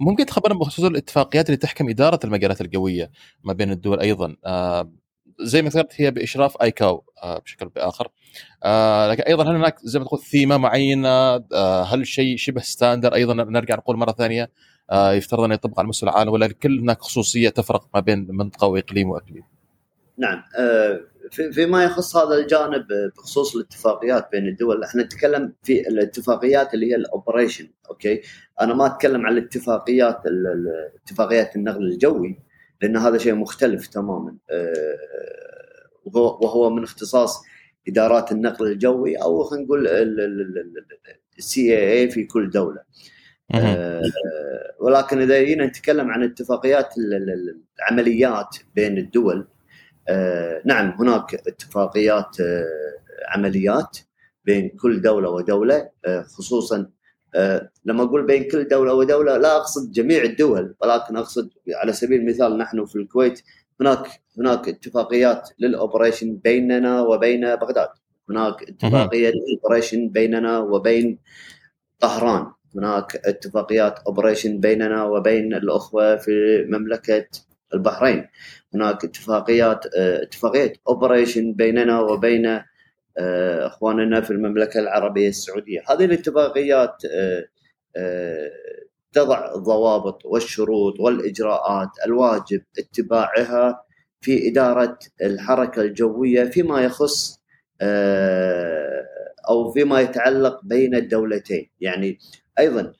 ممكن تخبرنا بخصوص الاتفاقيات اللي تحكم إدارة المجالات الجويه ما بين الدول أيضا. زي ما ذكرت هي بإشراف آيكاو آه، بشكل بآخر. آه، لكن أيضا هل هناك زي ما تقول ثيمة معينة؟ آه، هل شيء شبه standard؟ أيضا نرجع نقول مرة ثانية يفترض أن يطبق على مستوى العالم ولا كل هناك خصوصية تفرق ما بين منطقة وإقليم وإقليم. نعم آه، في- فيما يخص هذا الجانب آه، بخصوص الاتفاقيات بين الدول إحنا نتكلم في الاتفاقيات اللي هي ال operation okay أنا ما اتكلم عن الاتفاقيات ال- ال- اتفاقيات النقل الجوي لأن هذا شيء مختلف تماما آه، وهو من اختصاص ادارات النقل الجوي أو خلينا نقول السي اي اي في كل دوله آه، ولكن اذا جينا نتكلم عن اتفاقيات ال- ال- العمليات بين الدول آه، نعم هناك اتفاقيات آه، عمليات بين كل دولة ودولة آه، خصوصا آه، لما أقول بين كل دولة ودولة لا أقصد جميع الدول ولكن أقصد على سبيل المثال نحن في الكويت هناك هناك اتفاقيات لل operation بيننا وبين بغداد. هناك اتفاقية operation بيننا وبين طهران. هناك اتفاقيات operation بيننا وبين الأخوة في مملكة البحرين. هناك اتفاقيات آه، اتفاقية operation بيننا وبين آه، إخواننا في المملكة العربية السعودية. هذه الاتفاقيات آه، تضع الضوابط والشروط والإجراءات الواجب اتباعها في إدارة الحركة الجوية فيما يخص أو فيما يتعلق بين الدولتين. يعني أيضا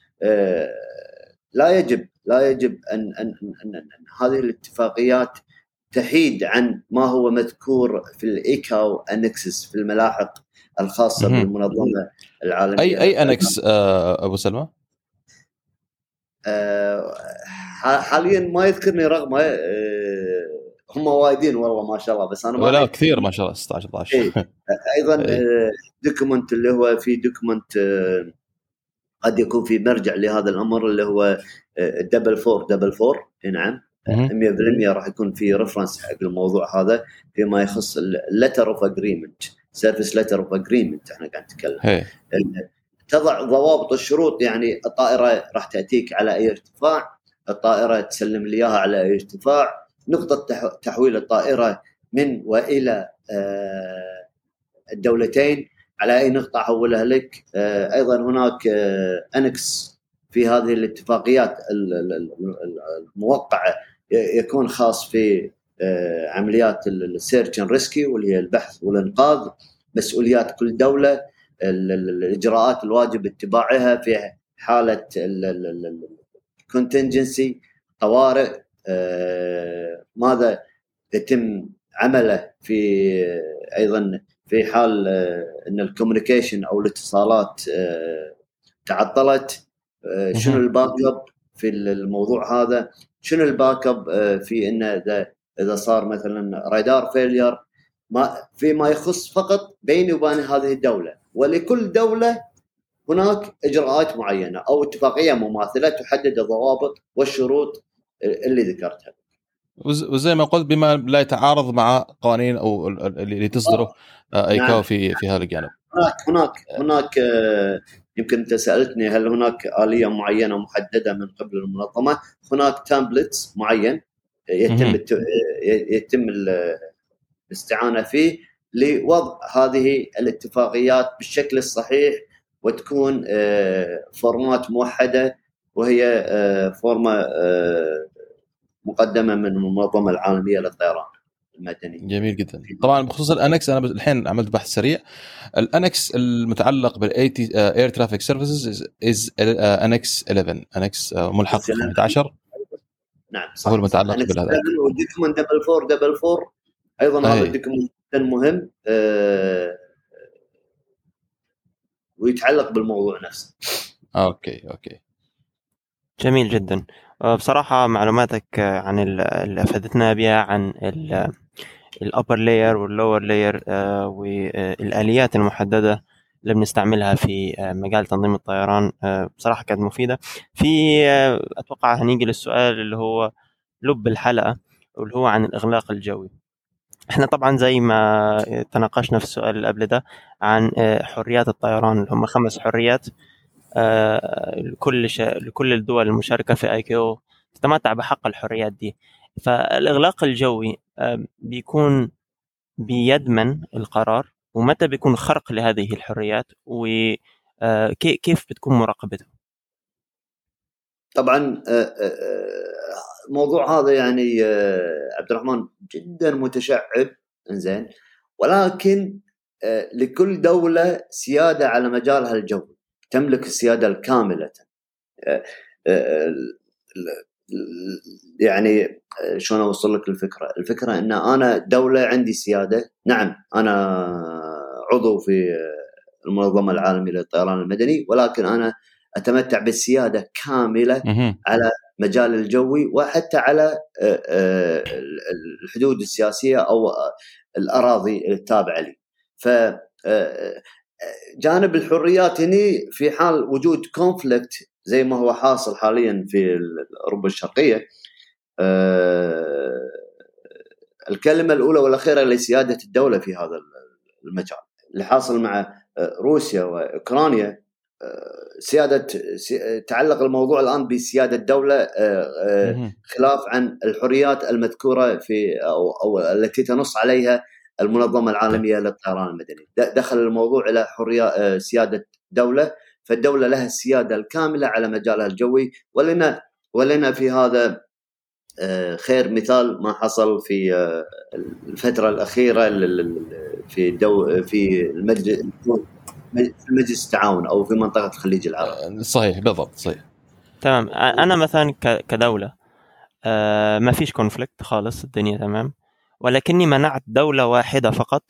لا يجب لا يجب ان ان ان, أن, أن هذه الاتفاقيات تحيد عن ما هو مذكور في الإيكاو annexes في الملاحق الخاصة. بالمنظمة العالمية اي أي أنكس آه، أبو سلمى آه، حاليا ما يذكرني رقمه آه، هم وايدين والله ما شاء الله بس أنا ما ولا كثير ما شاء الله 16 12 إيه. أيضا [LAUGHS] إيه. document اللي هو في document قد يكون في مرجع لهذا الأمر اللي هو double four double four نعم 100% مهم. راح يكون في reference حق الموضوع هذا فيما يخص ال letter of agreement service letter of agreement إحنا قاعد نتكلم هي. تضع ضوابط الشروط يعني الطائرة راح تأتيك على أي ارتفاع الطائرة تسلم لي إياها على أي ارتفاع نقطة تح- تحويل الطائرة من وإلى آه، الدولتين على أي نقطة أحولها لك آه، أيضا هناك آه، annex في هذه الاتفاقيات ال- ال- ال- الموقعة يكون خاص في آه، عمليات ال search and rescue واللي هي البحث والإنقاذ مسؤوليات كل دولة ال- ال- الإجراءات الواجب اتباعها في حالة ال contingency طوارئ ماذا يتم عمله في أيضا في حال آه، إن ال communication أو الاتصالات آه، تعطلت آه، شنو. ال backup في الموضوع هذا شنو ال backup في إنه إذا إذا صار مثلا radar failure ما فيما يخص فقط بيني وبين هذه الدولة ولكل دولة هناك إجراءات معينة أو اتفاقية مماثلة تحدد الضوابط والشروط اللي ذكرتها. وز- وزي ما قلت بما لا يتعارض مع قوانين أو ال- ال- اللي تصدره آه، ايكاو نعم. في في هذا الجانب هناك هناك هناك آه، يمكن أنت سألتني هل هناك آلية معينة محددة من قبل المنظمة؟ هناك templates معين يتم يتم ال- الاستعانة فيه لوضع هذه الاتفاقيات بالشكل الصحيح وتكون آه، format موحدة وهي آه، فورمه آه، مقدمة من المنظمه العالمية للطيران. المدني جميل جدا. طبعا بخصوص ال annex أنا الحين عملت بحث سريع. ال annex المتعلق بال AT air traffic services is annex 11 annex ملحق 18 نعم صح. هو المتعلق بالهذا وال document double four double four أيضا هذا ال document جدا مهم آه ويتعلق بالموضوع نفسه. أوكي أوكي. جميل جدا. بصراحة معلوماتك عن اللي أفادتنا بها عن ال upper layer وال lower layer والآليات المحددة اللي بنستعملها في مجال تنظيم الطيران بصراحة كانت مفيدة. في أتوقع هنيجي للسؤال اللي هو لب الحلقة واللي هو عن الإغلاق الجوي. إحنا طبعا زي ما تناقشنا في السؤال اللي قبل ده عن حريات الطيران اللي هم خمس حريات. لكل ش... لكل الدول المشاركة في آي كيو تتمتع بحق الحريات دي. فالإغلاق الجوي بيكون بيد من القرار ومتى بيكون خرق لهذه الحريات وكيف بتكون مراقبته؟ طبعا الموضوع هذا يعني عبد الرحمن جدا متشعب إنزين. ولكن لكل دولة سيادة على مجالها الجوي. تملك السيادة الكاملة يعني شلون أوصل لك الفكرة؟ الفكرة إن أنا دولة عندي سيادة، نعم أنا عضو في المنظمة العالمية للطيران المدني ولكن أنا أتمتع بالسيادة كاملة على مجال الجوي وحتى على الحدود السياسية أو الأراضي التابعة لي. ف جانب الحريات هني في حال وجود كونفليكت زي ما هو حاصل حاليا في اوروبا الشرقية الكلمة الأولى والأخيرة لسيادة الدولة في هذا المجال اللي حاصل مع روسيا وأوكرانيا. سيادة تعلق الموضوع الآن بسيادة الدولة خلاف عن الحريات المذكورة في أو, أو التي تنص عليها المنظمة العالمية للطيران المدني. دخل الموضوع إلى حرية سيادة دولة فالدولة لها السيادة الكاملة على مجالها الجوي. ولنا ولنا في هذا خير مثال ما حصل في الفترة الأخيرة في دو في المجلس مجلس التعاون أو في منطقة الخليج العربي. صحيح بالضبط صحيح. تمام. أنا مثلا كدولة ما فيش conflict خالص الدنيا تمام. ولكني منعت دولة واحدة فقط.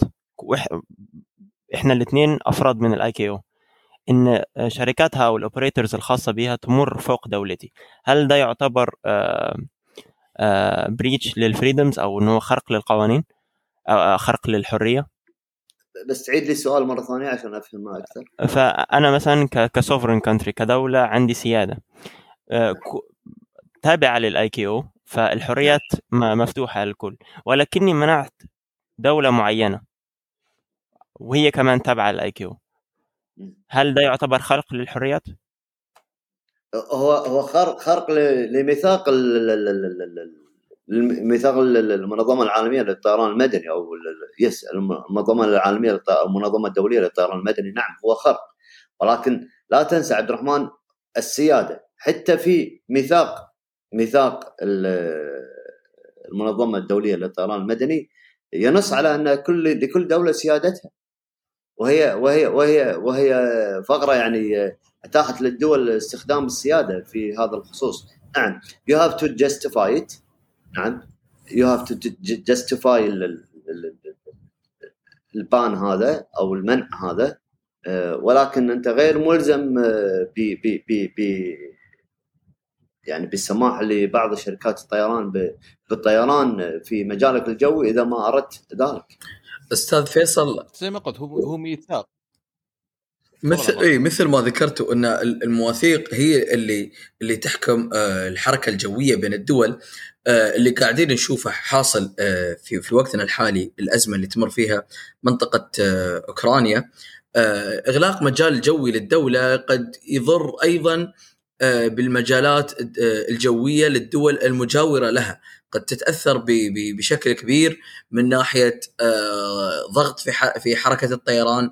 إحنا الاثنين أفراد من الإيكاو إن شركاتها أو ال operators الخاصة بها تمر فوق دولتي. هل ده يعتبر breach لل freedoms أو إنه خرق للقوانين؟ أو خرق للحرية؟ بس تعيد لي السؤال مرة ثانية عشان افهمها أكثر فأنا مثلا ك sovereign country كدولة عندي سيادة. تابعة للإيكاو فالحريات مفتوحة للكل ولكني منعت دولة معينة وهي كمان تابعة للإيكاو هل ده يعتبر خرق للحريات؟ هو هو خرق خرق لميثاق ميثاق المنظمة العالمية للطيران المدني أو يس المنظمة العالمية المنظمة الدولية للطيران المدني. نعم هو خرق. ولكن لا تنسى عبد الرحمن السيادة حتى في ميثاق ميثاق المنظمة الدولية للطيران المدني ينص على أن كل لكل دولة سيادتها. وهي وهي وهي وهي فقرة يعني اتاحت للدول استخدام السيادة في هذا الخصوص. نعم. You have to justify it. نعم. You have to justify البان هذا أو المنع هذا. ولكن أنت غير ملزم ب ب ب يعني بالسماح لبعض شركات الطيران بالطيران في مجالك الجوي إذا ما أردت ذلك. أستاذ فيصل زي ما قلت هو هو ميثاق مثل إي مثل ما ذكرتوا أن المواثيق هي اللي اللي تحكم الحركة الجوية بين الدول اللي قاعدين نشوفه حاصل في في وقتنا الحالي الأزمة اللي تمر فيها منطقة أوكرانيا. إغلاق مجال الجوي للدولة قد يضر أيضا بالمجالات الجوية للدول المجاورة لها. قد تتأثر بشكل كبير من ناحية ضغط في في حركة الطيران.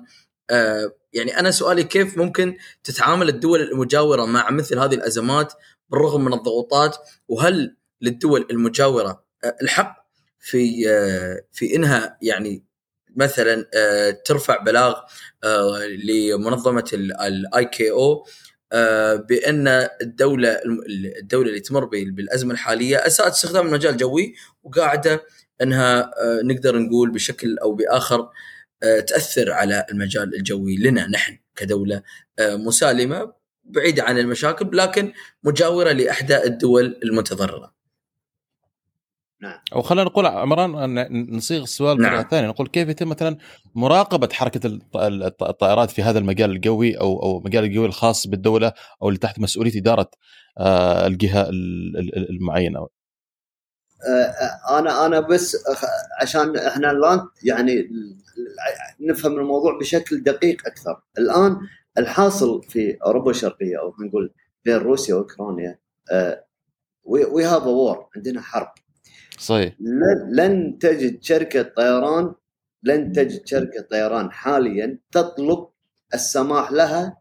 يعني أنا سؤالي كيف ممكن تتعامل الدول المجاورة مع مثل هذه الأزمات بالرغم من الضغوطات؟ وهل للدول المجاورة الحق في آه، في إنها يعني مثلا آه، ترفع بلاغ آه، لمنظمة الاي كي أو؟ بأن الدولة الدولة اللي تمر بالأزمة الحالية أساءت استخدام المجال الجوي وقاعدة أنها نقدر نقول بشكل أو بآخر تأثر على المجال الجوي لنا نحن كدولة مسالمة بعيدة عن المشاكل لكن مجاورة لاحدى الدول المتضررة. نعم. أو خلينا نقول عمران نصيغ السؤال نعم. مره ثانية. نقول كيف يتم مثلا مراقبة حركة الطائرات في هذا المجال الجوي أو أو مجال الجوي الخاص بالدولة أو اللي تحت مسؤولية إدارة آه، الجهة المعينة؟ آه، آه، أنا أنا بس عشان إحنا الآن يعني نفهم الموضوع بشكل دقيق أكثر. الآن الحاصل في أوروبا الشرقية أو نقول بين روسيا وأوكرانيا we have war عندنا حرب. صحيح. لن تجد شركة طيران لن تجد شركة طيران حاليا تطلب السماح لها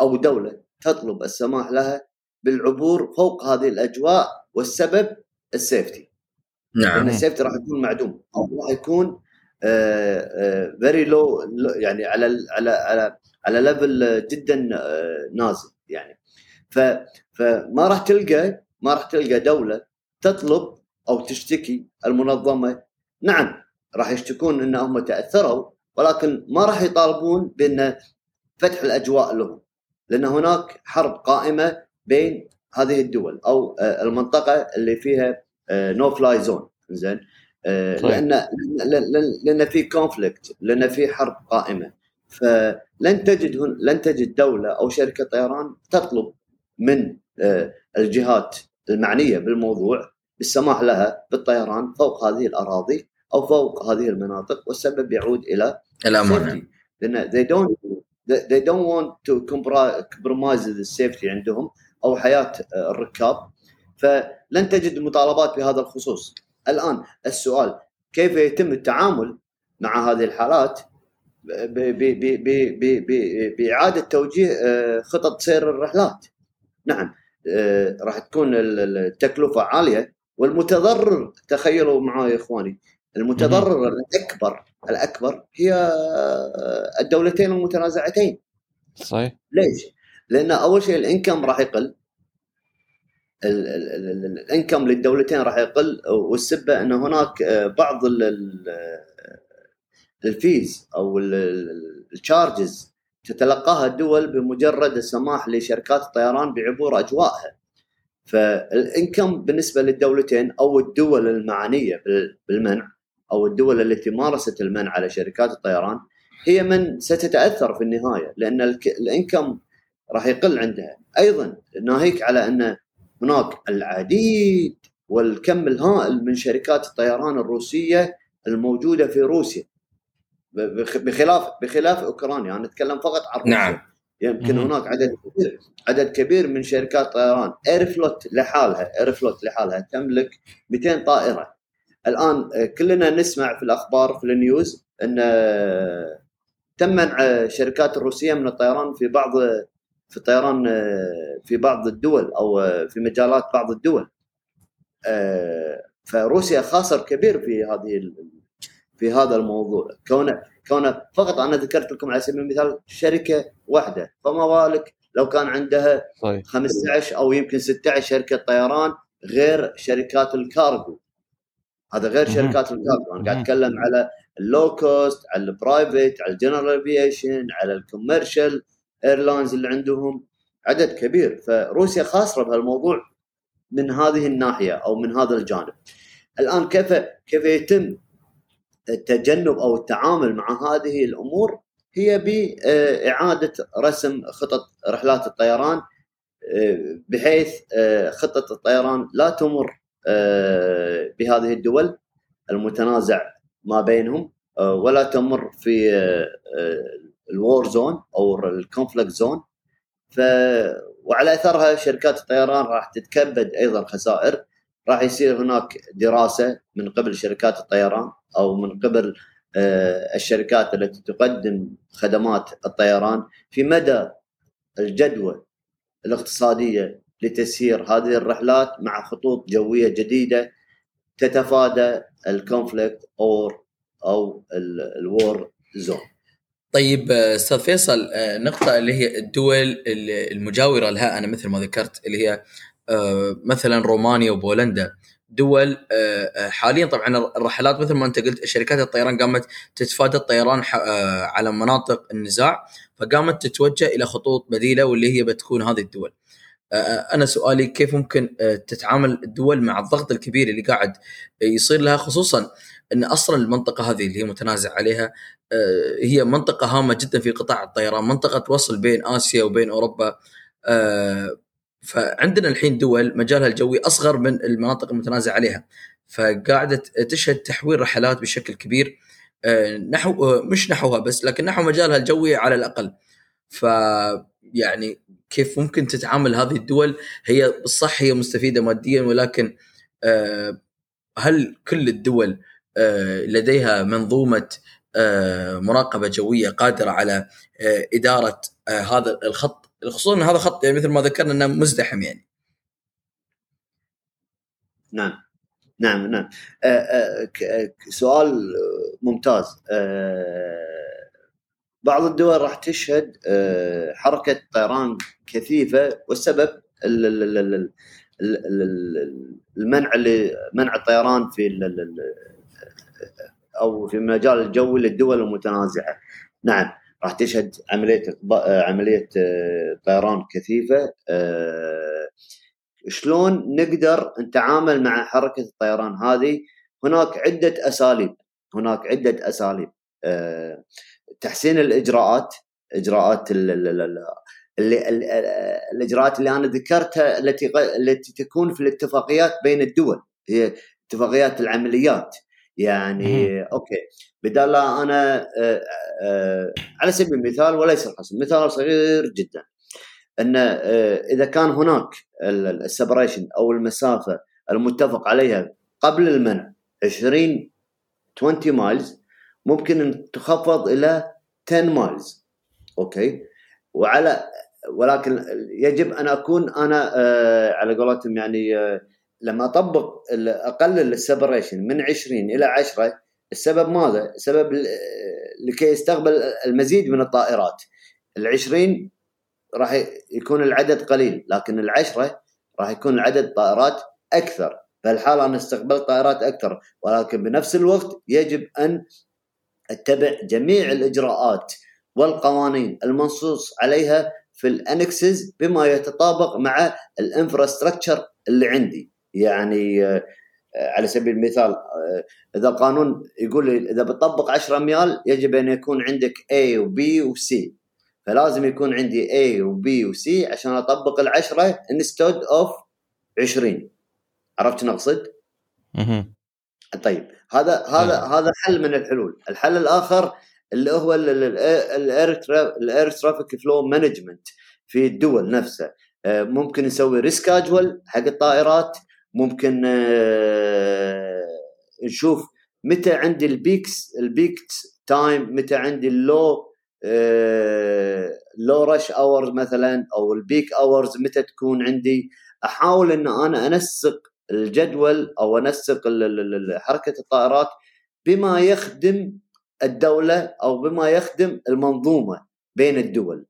أو دولة تطلب السماح لها بالعبور فوق هذه الأجواء والسبب ال safety. نعم. لأن ال safety راح يكون معدوم. أو راح يكون very low يعني على على على على level جدا آه، نازل يعني. ف فما راح تلقى ما راح تلقى دولة تطلب أو تشتكي المنظمة. نعم راح يشتكون إن هم تأثروا ولكن ما راح يطالبون بأن فتح الأجواء لهم لأن هناك حرب قائمة بين هذه الدول أو آه، المنطقة اللي فيها no fly zone زين لأن لأن في conflict لأن في حرب قائمة. فلن تجد لن تجد دولة أو شركة طيران تطلب من آه، الجهات المعنية بالموضوع بالسماح لها بالطيران فوق هذه الأراضي أو فوق هذه المناطق والسبب يعود إلى الأمانة. لأن they don't they don't want to compromise the safety عندهم أو حياة الركاب. فلن تجد مطالبات بهذا الخصوص. الآن السؤال كيف يتم التعامل مع هذه الحالات بإعادة توجيه آه، خطط سير الرحلات؟ نعم آه، راح تكون التكلفة عالية. والمتضرر تخيلوا معي يا إخواني المتضرر الأكبر الأكبر هي الدولتين المتنازعتين. صحيح. ليش؟ لأن أول شيء الإنكم راح يقل الإنكم للدولتين راح يقل والسبة إن هناك بعض الفيز أو التشارجز تتلقاها الدول بمجرد السماح لشركات الطيران بعبور اجوائها فالإنكم بالنسبة للدولتين أو الدول المعنية بالمنع أو الدول التي مارست المنع على شركات الطيران هي من ستتأثر في النهاية لأن الإنكم راح يقل عندها. أيضا ناهيك على أن هناك العديد والكم الهائل من شركات الطيران الروسية الموجودة في روسيا بخلاف بخلاف أوكرانيا. أنا أتكلم فقط عن روسيا. نعم. يمكن هناك عدد كبير عدد كبير من شركات طيران. ايرفلوت لحالها ايرفلوت لحالها تملك 200 طائرة. الآن آه، كلنا نسمع في الأخبار في ال news إن آه، تم منع الشركات الروسية من الطيران في بعض في الطيران آه، في بعض الدول أو في مجالات بعض الدول. فروسيا خاسر كبير في هذه في هذا الموضوع. كونه كونه فقط أنا ذكرت لكم على سبيل المثال شركة واحدة فما بالك لو كان عندها طيب. 15 أو يمكن 16 شركة طيران غير شركات الكارغو؟ هذا غير شركات الكارغو. أنا قاعد أتكلم على ال low cost على ال private على ال general aviation على ال commercial airlines اللي عندهم. عدد كبير. فروسيا خاسرة بهالموضوع من هذه الناحية أو من هذا الجانب. الآن كيف كيف يتم التجنب أو التعامل مع هذه الأمور هي بإعادة رسم خطط رحلات الطيران بحيث خطة الطيران لا تمر بهذه الدول المتنازع ما بينهم ولا تمر في ال war zone أو ال conflict zone ف وعلى أثرها شركات الطيران راح تتكبد أيضا خسائر راح يصير هناك دراسة من قبل شركات الطيران. أو من قبل آه، الشركات التي تقدم خدمات الطيران في مدى الجدوى الاقتصادية لتسيير هذه الرحلات مع خطوط جوية جديدة تتفادى ال conflict أو أو ال war zone طيب آه، أستاذ فيصل آه، نقطة اللي هي الدول المجاورة لها أنا مثل ما ذكرت اللي هي مثلا رومانيا وبولندا. دول حاليا طبعا الرحلات مثل ما أنت قلت شركات الطيران قامت تتفادى الطيران على مناطق النزاع فقامت تتوجه إلى خطوط بديلة واللي هي بتكون هذه الدول. أنا سؤالي كيف ممكن تتعامل الدول مع الضغط الكبير اللي قاعد يصير لها خصوصا إن أصلا المنطقة هذه اللي هي متنازع عليها هي منطقة هامة جدا في قطاع الطيران، منطقة وصل بين آسيا وبين أوروبا فعندنا الحين دول مجالها الجوي أصغر من المناطق المتنازع عليها فقاعدة تشهد تحويل رحلات بشكل كبير. نحو مش نحوها بس لكن نحو مجالها الجوي على الأقل. ف يعني كيف ممكن تتعامل هذه الدول؟ هي صح هي مستفيدة ماديا ولكن آه، هل كل الدول آه، لديها منظومة آه، مراقبة جوية قادرة على إدارة هذا الخط؟ خصوصا هذا خط يعني مثل ما ذكرنا إنه مزدحم يعني. نعم. نعم نعم. سؤال ممتاز. بعض الدول راح تشهد آه، حركة طيران كثيفة والسبب المنع منع الطيران في أو في المجال الجوي للدول المتنازعة. نعم. راح تشهد عملية عملية آه، طيران كثيفة. آه، شلون نقدر نتعامل مع حركة الطيران هذه؟ هناك عدة أساليب هناك عدة أساليب. تحسين الإجراءات إجراءات اللي الإجراءات اللي أنا ذكرتها التي التي تكون في الاتفاقيات بين الدول هي اتفاقيات العمليات. يعني okay. بدل أنا آه، آه، على سبيل المثال وليس الحصر مثال صغير جدا. إن آه، إذا كان هناك ال separation أو المسافة المتفق عليها قبل المنع 20 20 miles ممكن إن تخفض إلى 10 miles okay؟ وعلى ولكن يجب أن أكون أنا آه على قولتهم يعني آه لما أطبق أقلل ال separation من 20 إلى 10 السبب ماذا؟ السبب لكي يستقبل المزيد من الطائرات. ال 20 راح يكون العدد قليل لكن العشرة راح يكون العدد طائرات أكثر. فالحالة أنا استقبلت طائرات أكثر ولكن بنفس الوقت يجب أن أتبع جميع الإجراءات والقوانين المنصوص عليها في ال annexes بما يتطابق مع ال infrastructure اللي عندي. يعني آه، على سبيل المثال آه، إذا قانون يقول لي إذا بتطبق 10 اميال يجب أن يكون عندك A و B و C. فلازم يكون عندي A و B و C عشان أطبق العشرة instead of 20 عرفت نقصد؟ طيب هذا هذا آه. هذا حل من الحلول. الحل الآخر اللي هو ال air traffic flow management في الدول نفسها. آه، ممكن نسوي reschedule حق الطائرات. ممكن آه، نشوف متى عندي ال peaks ال peak time متى عندي ال low low rush hours مثلا أو ال peak hours متى تكون عندي أحاول إن أنا أنسق الجدول أو أنسق حركة الطائرات بما يخدم الدولة أو بما يخدم المنظومة بين الدول.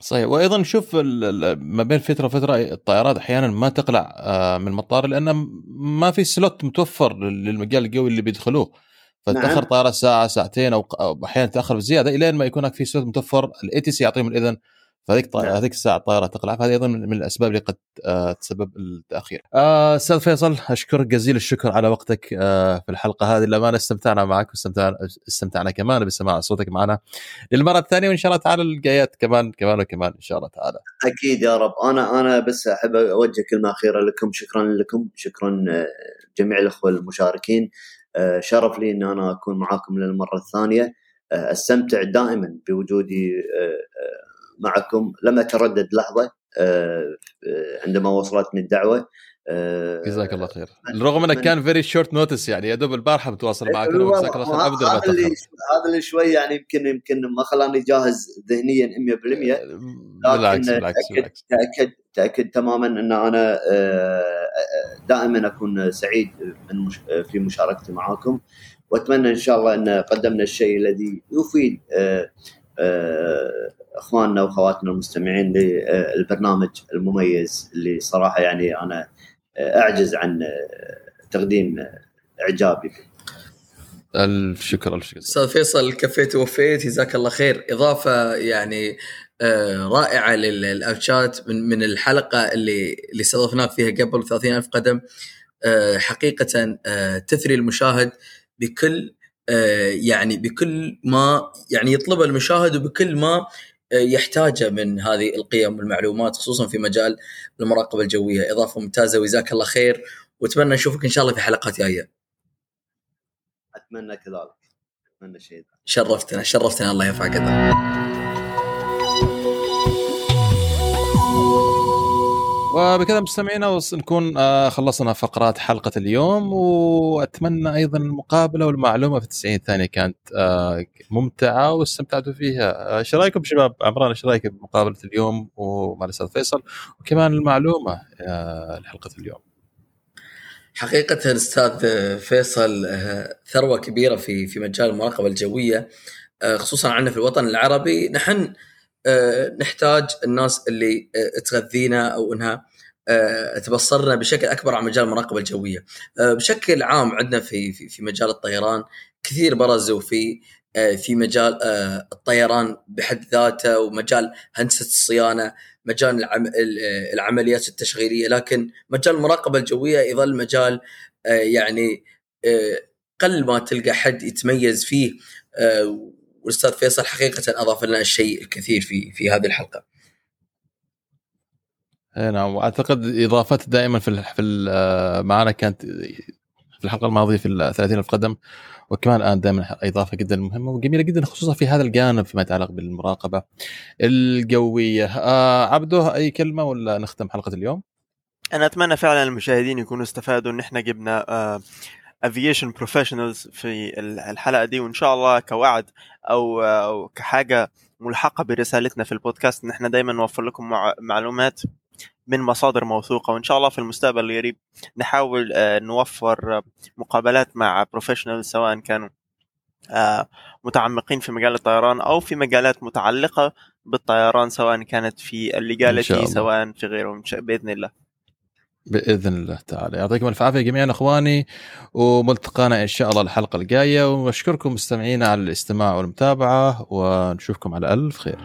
صحيح. وأيضا نشوف ما بين فترة وفترة الطائرات أحيانا ما تقلع آه، من المطار لأن ما في slot متوفر للمجال الجوي اللي بيدخلوه. فتأخر نعم. طائره ساعة ساعتين أو أحيانا تأخر بزيادة إلين ما يكون هناك في slot متوفر. ال ATC يعطيهم الإذن فهذيك نعم. هذيك الساعة الطائره تقلع فهذه أيضا من الأسباب اللي قد آه، تسبب التأخير. آه، أستاذ فيصل أشكرك جزيل الشكر على وقتك آه، في الحلقة هذه. للأمانة استمتعنا معك واستمتعنا استمتعنا كمان بسماع صوتك معنا. للمرة الثانية وإن شاء الله تعالى الجايات كمان كمان وكمان إن شاء الله تعالى. أكيد يا رب. أنا أنا بس أحب أوجه كلمة أخيرة لكم. شكرا لكم. شكرا جميع الأخوة المشاركين. شرف لي إن أنا أكون معاكم للمرة الثانية. أستمتع دائما بوجودي معكم. لم أتردد لحظة آه، عندما وصلتني الدعوة آه، جزاك الله خير. رغم إنه كان very short notice يعني يا دوب البارحة بتواصل معك أيوة، أنا جزاك الله خير ابدا هذا اللي هذا اللي شوي يعني يمكن يمكن ما خلاني جاهز ذهنيا 100% بالعكس لكن بالعكس تاكد بالعكس. تاكد تأكد تماما إن أنا آه، دائما أكون سعيد من مش في مشاركتي معاكم. وأتمنى إن شاء الله إن قدمنا الشيء الذي يفيد آه، آه، إخواننا وأخواتنا المستمعين للبرنامج المميز اللي صراحة يعني أنا أعجز عن تقديم إعجابي. فيه. ألف شكر ألف شكر. أستاذ فيصل كفيت ووفيت جزاك الله خير. إضافة يعني آه، رائعة للابشات من من الحلقة اللي اللي استضفناك فيها قبل 30 ألف قدم. آه، حقيقة آه، تثري المشاهد بكل يعني بكل ما يعني يطلبه المشاهد وبكل ما يحتاجه من هذه القيم والمعلومات خصوصا في مجال المراقبة الجوية. إضافة ممتازة وجزاك الله خير. وأتمنى نشوفك إن شاء الله في حلقات جاية. أتمنى كذلك. أتمنى شيء. شرفتنا شرفتنا الله يرفع قدرك وبكذا مستمعينا نكون آه، خلصنا فقرات حلقة اليوم وأتمنى أيضا المقابلة والمعلومة في 90 ثانية كانت آه، ممتعة واستمتعتوا فيها. آه، إيش رأيكم شباب؟ عمران إيش رأيك بمقابلة اليوم ومع الأستاذ فيصل؟ وكمان المعلومة آه، لحلقة اليوم. حقيقة أستاذ فيصل ثروة كبيرة في في مجال المراقبة الجوية خصوصا عندنا في الوطن العربي. نحن نحتاج الناس اللي آه، تغذينا أو إنها آه، تبصرنا بشكل أكبر عن مجال المراقبة الجوية. آه، بشكل عام عندنا في في مجال الطيران كثير برزوا في آه، في مجال آه، الطيران بحد ذاته ومجال هندسة الصيانة، مجال العم- ال- آه، العمليات التشغيلية، لكن مجال المراقبة الجوية يظل مجال آه، يعني آه، قل ما تلقى حد يتميز فيه آه، والأستاذ فيصل حقيقة أضاف لنا الشيء الكثير في في هذه الحلقة. إيه نعم وأعتقد اضافته دائما في ال- في ال- آه، معنا كانت في الحلقة الماضية في ال 30 ألف قدم وكمان الآن دائما إضافة جدا مهمة وجميلة جدا خصوصا في هذا الجانب فيما يتعلق بالمراقبة الجوية آه عبده أي كلمة ولا نختم حلقة اليوم؟ أنا أتمنى فعلا المشاهدين يكونوا استفادوا إن إحنا جبنا aviation professionals في ال- الحلقة دي وإن شاء الله كوعد أو كحاجة ملحقة برسالتنا في البودكاست إن إحنا دايما نوفر لكم مع- معلومات من مصادر موثوقة وإن شاء الله في المستقبل القريب نحاول آه، نوفر مقابلات مع professionals سواء كانوا آه، متعمقين في مجال الطيران أو في مجالات متعلقة بالطيران سواء كانت في ال legality. سواء في غيره بإذن الله بإذن الله تعالى. يعطيكم الف عافية جميعا إخواني وملتقانا إن شاء الله الحلقة الجاية وأشكركم مستمعينا على الاستماع والمتابعة ونشوفكم على ألف خير.